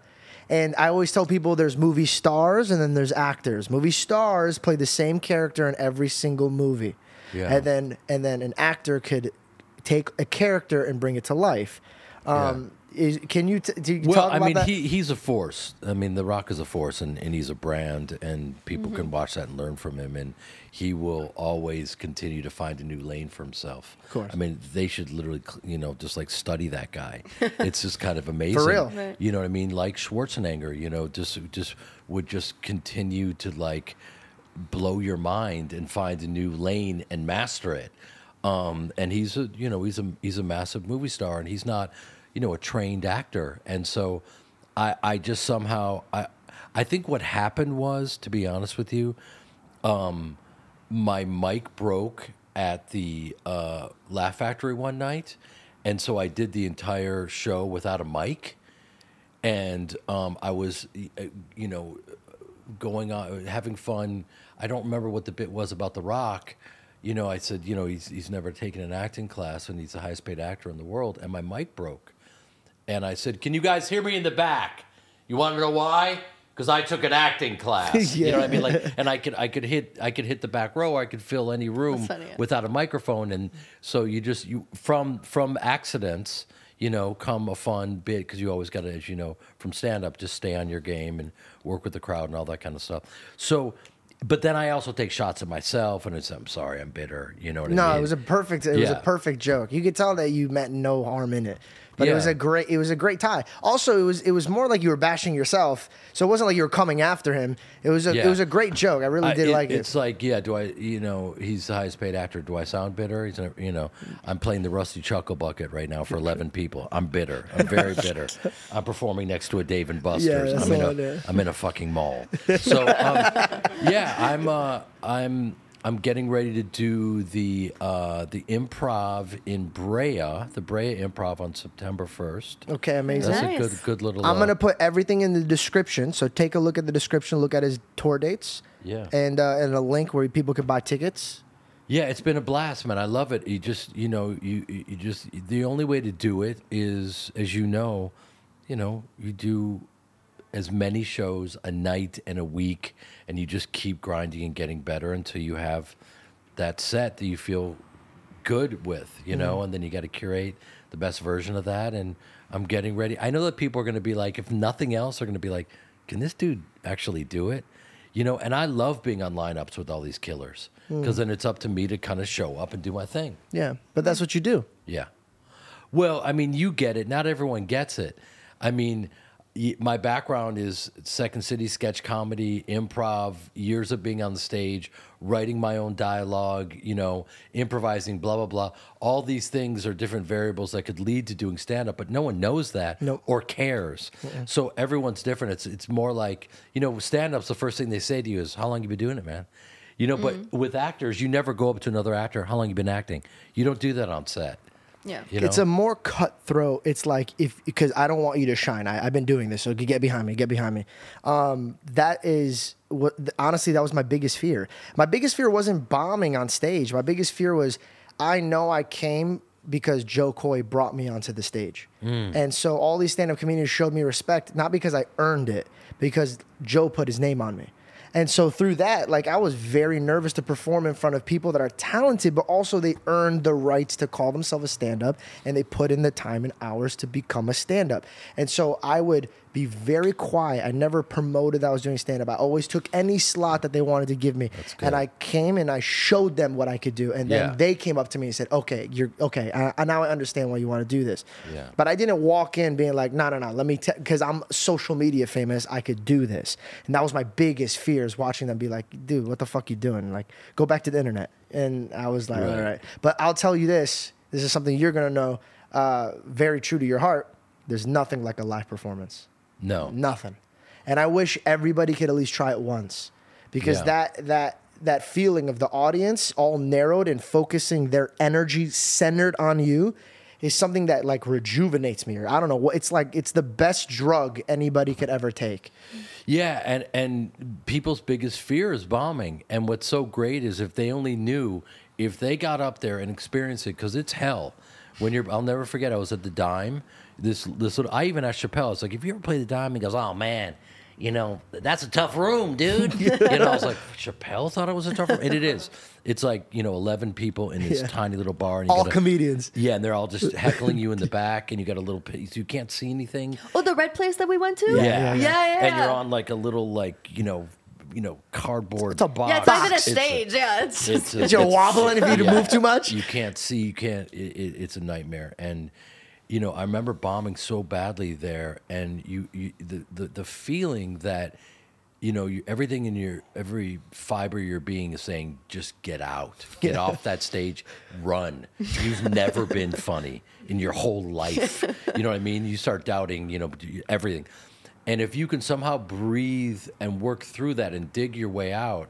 And I always tell people there's movie stars and then there's actors. Movie stars play the same character in every single movie. Yeah. And then and then an actor could take a character and bring it to life. Um, is, can you, t- do you Well, I mean, that? he he's a force. I mean, The Rock is a force, and, and he's a brand, and people can watch that and learn from him. And he will always continue to find a new lane for himself. Of course. I mean, they should literally, you know, just like study that guy. it's just kind of amazing. real. Right. You know what I mean? Like Schwarzenegger, you know, just just would just continue to like blow your mind and find a new lane and master it. Um, and he's a you know he's a he's a massive movie star and he's not you know a trained actor and so I I just somehow I I think what happened was to be honest with you um, my mic broke at the uh, Laugh Factory one night and so I did the entire show without a mic and um, I was, uh, you know, going on having fun. I don't remember what the bit was about The Rock. You know, I said, you know, he's he's never taken an acting class, and he's the highest paid actor in the world. And my mic broke, and I said, "Can you guys hear me in the back? You want to know why? Because I took an acting class. You know what I mean? Like, and I could I could hit I could hit the back row. I could fill any room funny, yeah. without a microphone, and so you just you from from accidents, you know, come a fun bit because you always got to, as you know, from stand up, just stay on your game and work with the crowd and all that kind of stuff. So, but then I also take shots at myself, and it's I'm sorry, I'm bitter. You know what I mean? no, it was a perfect. It was a perfect joke. You could tell that you meant no harm in it, but it was a great. It was a great tie. Also, it was it was more like you were bashing yourself, so it wasn't like you were coming after him. It was a Yeah. it was a great joke. I really I- did like it. It's like, yeah, do I, you know, he's the highest paid actor. Do I sound bitter? He's, you know, I'm playing the Rusty Chuckle Bucket right now for 11 people. I'm bitter. I'm very bitter. I'm performing next to a Dave and Buster's. that's I'm in a, it. I'm in a fucking mall. So, um, yeah, I'm, uh, I'm, I'm getting ready to do the uh, the improv in Brea, the Brea Improv on September 1st. okay, amazing. That's Nice. a good, good little. I'm uh, gonna put everything in the description. So take a look at the description. Look at his tour dates. Yeah. And uh, and a link where people can buy tickets. Yeah, it's been a blast, man. I love it. You just, you know, you you just the only way to do it is, as you know, you know, you do as many shows a night and a week, and you just keep grinding and getting better until you have that set that you feel good with, you know, Mm-hmm. and then you got to curate the best version of that. And I'm getting ready. I know that people are going to be like, if nothing else, they're going to be like, can this dude actually do it? You know, and I love being on lineups with all these killers Mm. because then it's up to me to kind of show up and do my thing. Yeah, but that's what you do. Yeah. Well, I mean, you get it. Not everyone gets it. I mean, my background is Second City sketch comedy, improv, years of being on the stage, writing my own dialogue, you know, improvising, blah, blah, blah. All these things are different variables that could lead to doing stand up, but no one knows that Nope. or cares. So everyone's different. It's, it's more like, you know, stand up's the first thing they say to you is, How long you been doing it, man? You know, but mm. with actors, you never go up to another actor, How long you been acting? You don't do that on set. Yeah. You know? It's a more cutthroat. It's like if because I don't want you to shine. I, I've been doing this, so get behind me. Get behind me. Um, that is what honestly that was my biggest fear. My biggest fear wasn't bombing on stage. My biggest fear was I know I came because Jo Koy brought me onto the stage, and so all these stand-up comedians showed me respect not because I earned it, because Joe put his name on me. And so through that, like I was very nervous to perform in front of people that are talented, but also they earned the rights to call themselves a stand-up and they put in the time and hours to become a stand-up. And so I would be very quiet. I never promoted that I was doing stand-up. I always took any slot that they wanted to give me. And I came and I showed them what I could do. And then Yeah. they came up to me and said, okay, you're okay. I, I now I understand why you want to do this. Yeah. But I didn't walk in being like, no, no, no, let me, tell because I'm social media famous, I could do this. And that was my biggest fear is watching them be like, dude, what the fuck you doing? Like, go back to the internet. And I was like, Right. all right. But I'll tell you this this is something you're going to know uh, very true to your heart. There's nothing like a live performance. No. Nothing. And I wish everybody could at least try it once because Yeah. that, that, that feeling of the audience all narrowed and focusing their energy centered on you is something that like rejuvenates me or I don't know what it's like it's the best drug anybody could ever take. Yeah, and and people's biggest fear is bombing. And what's so great is if they only knew if they got up there and experienced it because it's hell. When you're, I'll never forget. I was at the Dime. This this little, I even asked Chappelle. It's like, "If you ever play the Dime?" He goes, "Oh man." You know, that's a tough room, dude. you know, I was like, Chappelle thought it was a tough room. And it is. It's like, you know, 11 people in this Yeah. tiny little bar. And you All gotta- comedians. Yeah, and they're all just heckling you in the back, and you got a little piece. You can't see anything. Oh, the red place that we went to? Yeah, yeah, yeah. yeah. And you're on like a little like you know, you know, cardboard. It's a box. Yeah, it's not even a Box. It's a- stage. yeah, it's. It's, a, You're wobbling if you yeah. move too much. You can't see. You can't. It, it, it's a nightmare. And you know, I remember bombing so badly there, and you, you the, the the feeling that. You know, you, everything in your every fiber of your being is saying, just get out, get off that stage, run. You've never been funny in your whole life. You know what I mean? You start doubting, you know, everything. And if you can somehow breathe and work through that and dig your way out,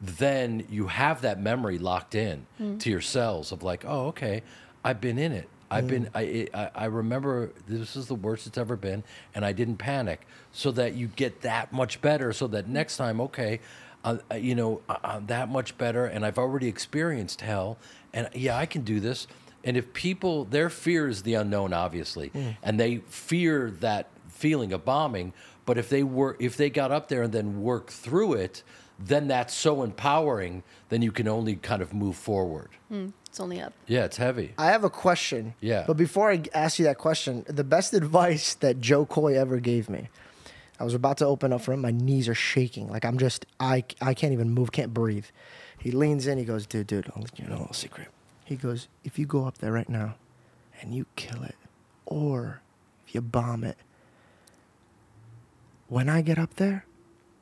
then you have that memory locked in mm. to your cells of like, oh, okay, I've been in it. I've been. Mm. I, I I remember this is the worst it's ever been, and I didn't panic, so that you get that much better. So that next mm. time, okay, uh, uh, you know, I'm that much better, and I've already experienced hell, and yeah, I can do this. And if people, their fear is the unknown, obviously, mm. and they fear that feeling of bombing. But if they were, if they got up there and then worked through it, then that's so empowering. Then you can only kind of move forward. It's only up. Yeah, it's heavy. I have a question. Yeah. But before I ask you that question, the best advice that Jo Koy ever gave me, I was about to open up for him. My knees are shaking. Like I'm just, I, I can't even move, can't breathe. He leans in. He goes, dude, dude, I'll let you know a little secret. He goes, if you go up there right now and you kill it, or if you bomb it, when I get up there,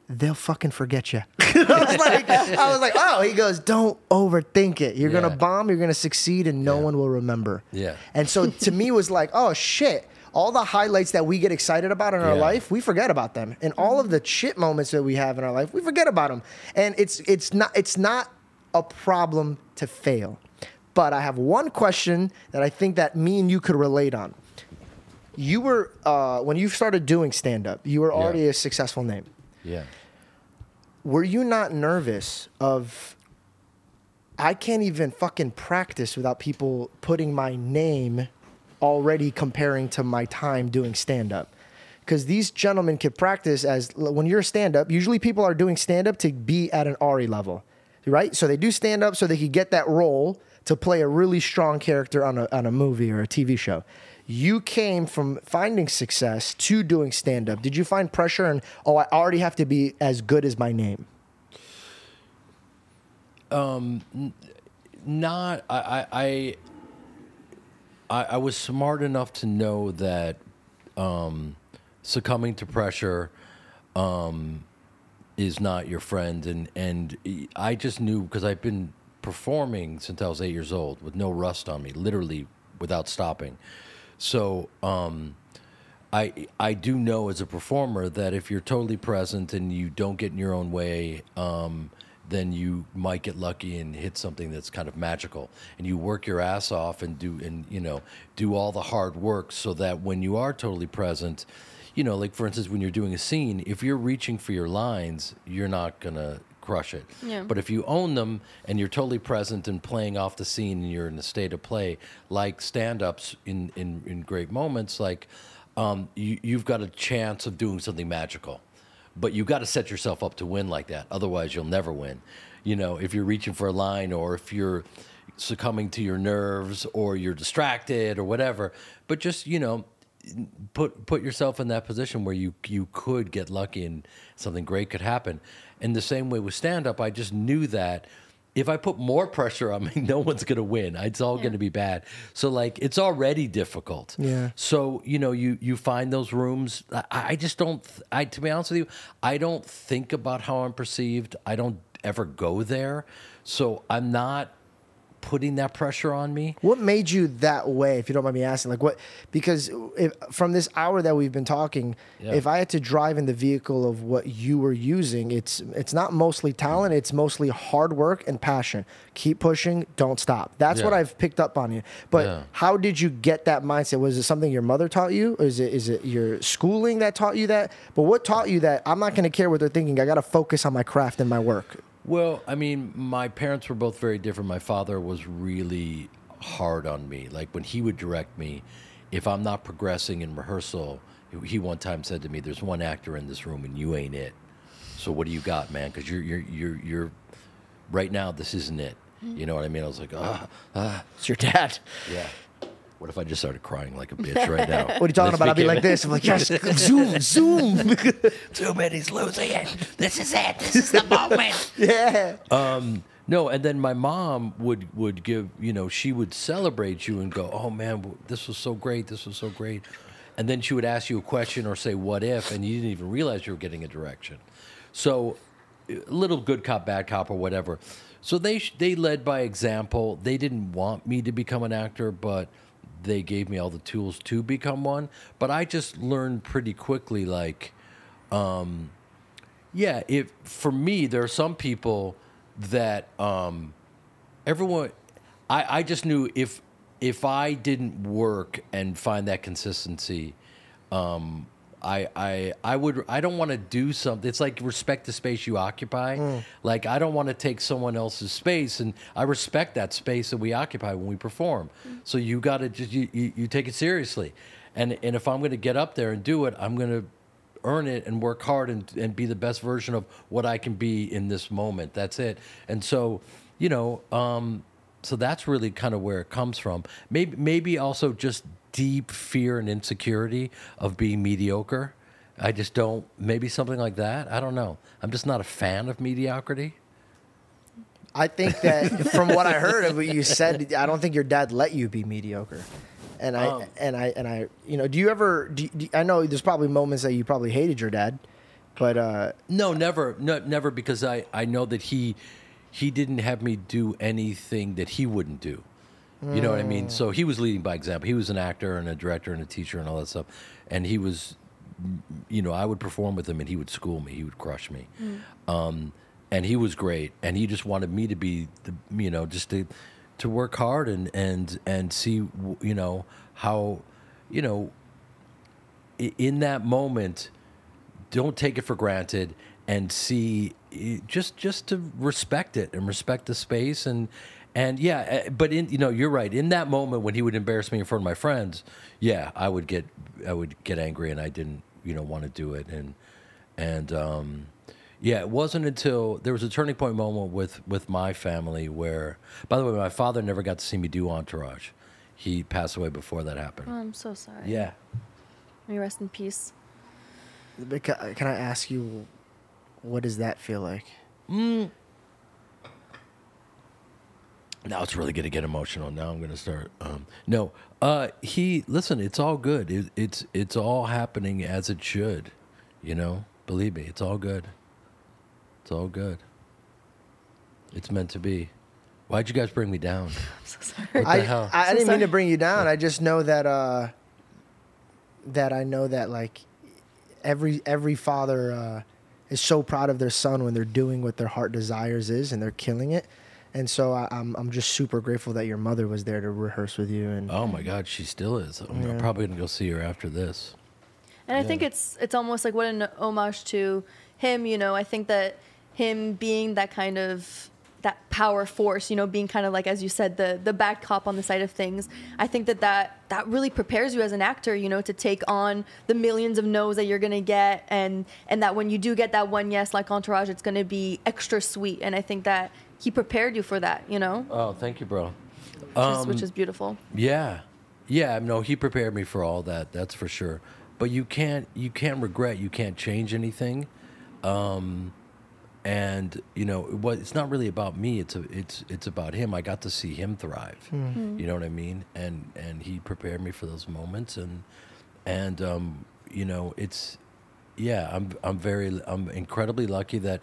they'll fucking forget you. I was like, I was like, oh. He goes, don't overthink it. You're Yeah. gonna bomb. You're gonna succeed, and no Yeah. one will remember. Yeah. And so to me, it was like, oh shit. All the highlights that we get excited about in our Yeah. life, we forget about them, and all of the shit moments that we have in our life, we forget about them. And it's it's not it's not a problem to fail. But I have one question that I think that me and you could relate on. You were uh, when you started doing stand up, you were already a successful name Yeah. were you not nervous of I can't even fucking practice without people putting my name already comparing to my time doing stand up? Because these gentlemen could practice as when you're a stand up, usually people are doing stand up to be at an Ari level. right? So they do stand up so they could get that role to play a really strong character on a on a movie or a TV show. You came from finding success to doing stand up. Did you find pressure and oh, I already have to be as good as my name? not I, I I I I was smart enough to know that um, succumbing to pressure um, is not your friend, and and I just knew because I've been performing since I was eight years old with no rust on me, literally without stopping. So um, I I do know as a performer that if you're totally present and you don't get in your own way, um, then you might get lucky and hit something that's kind of magical. And you work your ass off and do and you know do all the hard work so that when you are totally present, you know, like for instance, when you're doing a scene, if you're reaching for your lines, you're not gonna crush it. Yeah. But if you own them and you're totally present and playing off the scene and you're in a state of play, like stand-ups in in, in great moments, like um, you, you've got a chance of doing something magical. But you've got to set yourself up to win like that. Otherwise, you'll never win. You know, if you're reaching for a line or if you're succumbing to your nerves or you're distracted or whatever. But just you know, put put yourself in that position where you you could get lucky and something great could happen. And the same way with stand up, I just knew that if I put more pressure on me, no one's going to win. It's all going to be bad. So like it's already difficult. Yeah. So you know you you find those rooms. I, I just don't. I to be honest with you, I don't think about how I'm perceived. I don't ever go there. So I'm not putting that pressure on me. What made you that way, if you don't mind me asking? Like what? Because if, from this hour that we've been talking, Yeah. if I had to drive in the vehicle of what you were using, it's it's not mostly talent. It's mostly hard work and passion. Keep pushing. Don't stop. That's what I've picked up on you. But Yeah. how did you get that mindset? Was it something your mother taught you? Or is it is it your schooling that taught you that? But what taught you that I'm not going to care what they're thinking. I got to focus on my craft and my work. Well, I mean, my parents were both very different. My father was really hard on me. Like when he would direct me, if I'm not progressing in rehearsal, he one time said to me, "There's one actor in this room, and you ain't it. So what do you got, man? Because you're you're you're you're right now. This isn't it. You know what I mean?" I was like, "Ah, ah, It's your dad. yeah." What if I just started crying like a bitch right now? What are you talking about? I'll be like this. I'm like, yes, zoom, zoom. Too many's losing it. This is it. This is the moment. yeah. Um, no, and then my mom would would give you know she would celebrate you and go, "Oh man, this was so great, this was so great," and then she would ask you a question or say, "What if?" and you didn't even realize you were getting a direction. So, a little good cop, bad cop, or whatever. So they they led by example. They didn't want me to become an actor, but they gave me all the tools to become one. But I just learned pretty quickly, like yeah, if for me, there are some people that um, everyone. I, I just knew if if I didn't work and find that consistency, um, I I I would I don't want to do something. It's like respect the space you occupy. Like I don't want to take someone else's space, and I respect that space that we occupy when we perform. So you got to just you, you you take it seriously, and and if I'm going to get up there and do it, I'm going to earn it and work hard and, and be the best version of what I can be in this moment. That's it. And so, you know, um, so that's really kind of where it comes from. Maybe maybe also just deep fear and insecurity of being mediocre. I just don't maybe something like that. I don't know. I'm just not a fan of mediocrity. I think that from what I heard of what you said, I don't think your dad let you be mediocre. And I Um. and I and I, you know, do you ever? Do, do, I know there's probably moments that you probably hated your dad, but uh, No, never, no, never, because I, I know that he he didn't have me do anything that he wouldn't do. You know what I mean? So he was leading by example. He was an actor and a director and a teacher and all that stuff, and he was, you know, I would perform with him and he would school me. He would crush me, um, and he was great. And he just wanted me to be the, you know, just to to work hard and and and see, you know, how, you know, in that moment don't take it for granted and see just just to respect it and respect the space and and yeah eh, but in you know you're right in that moment when he would embarrass me in front of my friends yeah i would get i would get angry and i didn't you know want to do it and and um Yeah, it wasn't until there was a turning point moment with with my family where, by the way, my father never got to see me do Entourage. He passed away before that happened. Oh, I'm so sorry. Yeah. May you rest in peace. But Can I ask you, what does that feel like? Now it's really going to get emotional. Now I'm going to start. Um, no, uh, he listen. It's all good. It, it's it's all happening as it should. You know, believe me, it's all good. It's all good. It's meant to be. Why'd you guys bring me down? I'm so sorry. What the I, hell? I, I So didn't mean to bring you down. I just know that uh, that I know that like every every father uh, is so proud of their son when they're doing what their heart desires is and they're killing it. And so I, I'm I'm just super grateful that your mother was there to rehearse with you. And Oh my God, she still is. I'm, I'm probably gonna go see her after this. And I think it's it's almost like what an homage to him. You know, I think that him being that kind of that power force, you know, being kind of like as you said, the the bad cop on the side of things. I think that that that really prepares you as an actor, you know, to take on the millions of no's that you're gonna get, and and that when you do get that one yes, like Entourage, it's gonna be extra sweet. And I think that he prepared you for that, you know, Oh, thank you, bro. which, is, which is beautiful. Yeah, yeah. No, he prepared me for all that. That's for sure. But you can't you can't regret. You can't change anything. Um, and you know what? It's not really about me. It's a, it's it's about him. I got to see him thrive. You know what I mean? And and he prepared me for those moments. And and um, you know it's yeah i'm i'm very i'm incredibly lucky that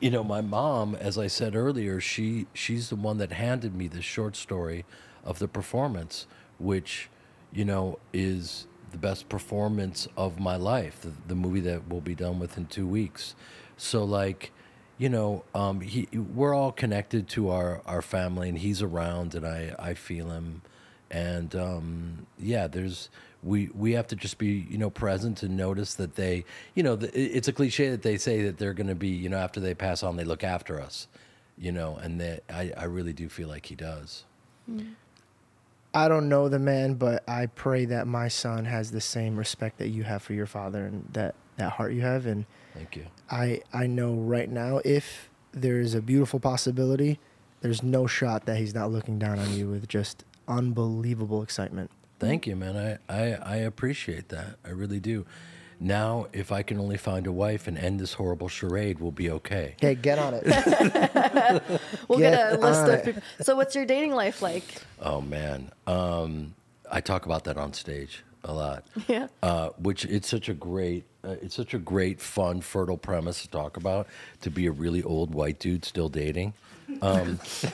you know my mom as i said earlier she she's the one that handed me this short story of the performance which you know is the best performance of my life the, the movie that will be done within two weeks. So like you know um he we're all connected to our our family and he's around and i i feel him. And um, yeah, there's we we have to just be you know present and notice that they you know the, it's a cliche that they say that they're going to be you know after they pass on they look after us, you know, and that I I really do feel like he does. I don't know the man, but I pray that my son has the same respect that you have for your father and that that heart you have. And Thank you. I I know right now if there is a beautiful possibility, there's no shot that he's not looking down on you with just unbelievable excitement. Thank you, man. I, I I appreciate that. I really do. Now, if I can only find a wife and end this horrible charade, we'll be okay. Okay, get on it. We'll Get get, a list of it. people. So, what's your dating life like? Oh man, um, I talk about that on stage a lot. Yeah. Uh, which it's such a great, uh, it's such a great, fun, fertile premise to talk about. To be a really old white dude still dating. Um,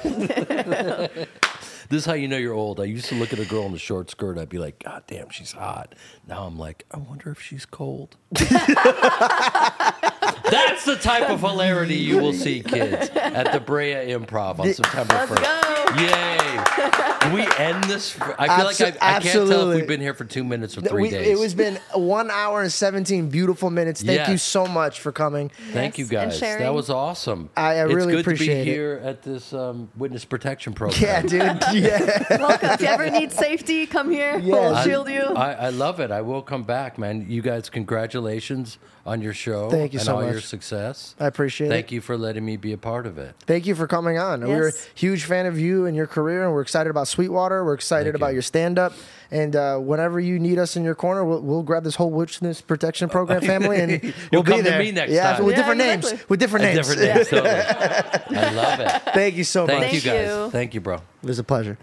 this is how you know you're old. I used to look at a girl in a short skirt. I'd be like, God damn, she's hot. Now I'm like, I wonder if she's cold. That's the type of hilarity you will see, kids, at the Brea Improv on September 1st. go. Yay! Can we end this? I feel like I, I can't tell if absolutely. we've been here for two minutes or three We- days. it was been one hour and 17 beautiful minutes. Thank you Yes. so much for coming. Thank you Yes, and guys. That sharing. was awesome. I- I it's really good appreciate to it. be here at this um, witness protection program. Yeah, dude. Yeah. Welcome. if you ever need safety, come here. Yes. We'll I- shield you. I, I love it. I will come back, man. You guys, congratulations on your show. Thank you and so all your success. I appreciate Thank it. Thank you for letting me be a part of it. Thank you for coming on. We're a huge fan of you and your career, and we're excited about Sweetwater. We're excited Thank about you. your stand up. And uh, whenever you need us in your corner, we'll, we'll grab this whole witness protection program family and we'll You'll be come to there. me next yeah, time. with Yeah, different exactly. names. With different A names. different name, totally. I love it. Thank you so Thank much. you guys. you. Thank you, bro. It was a pleasure.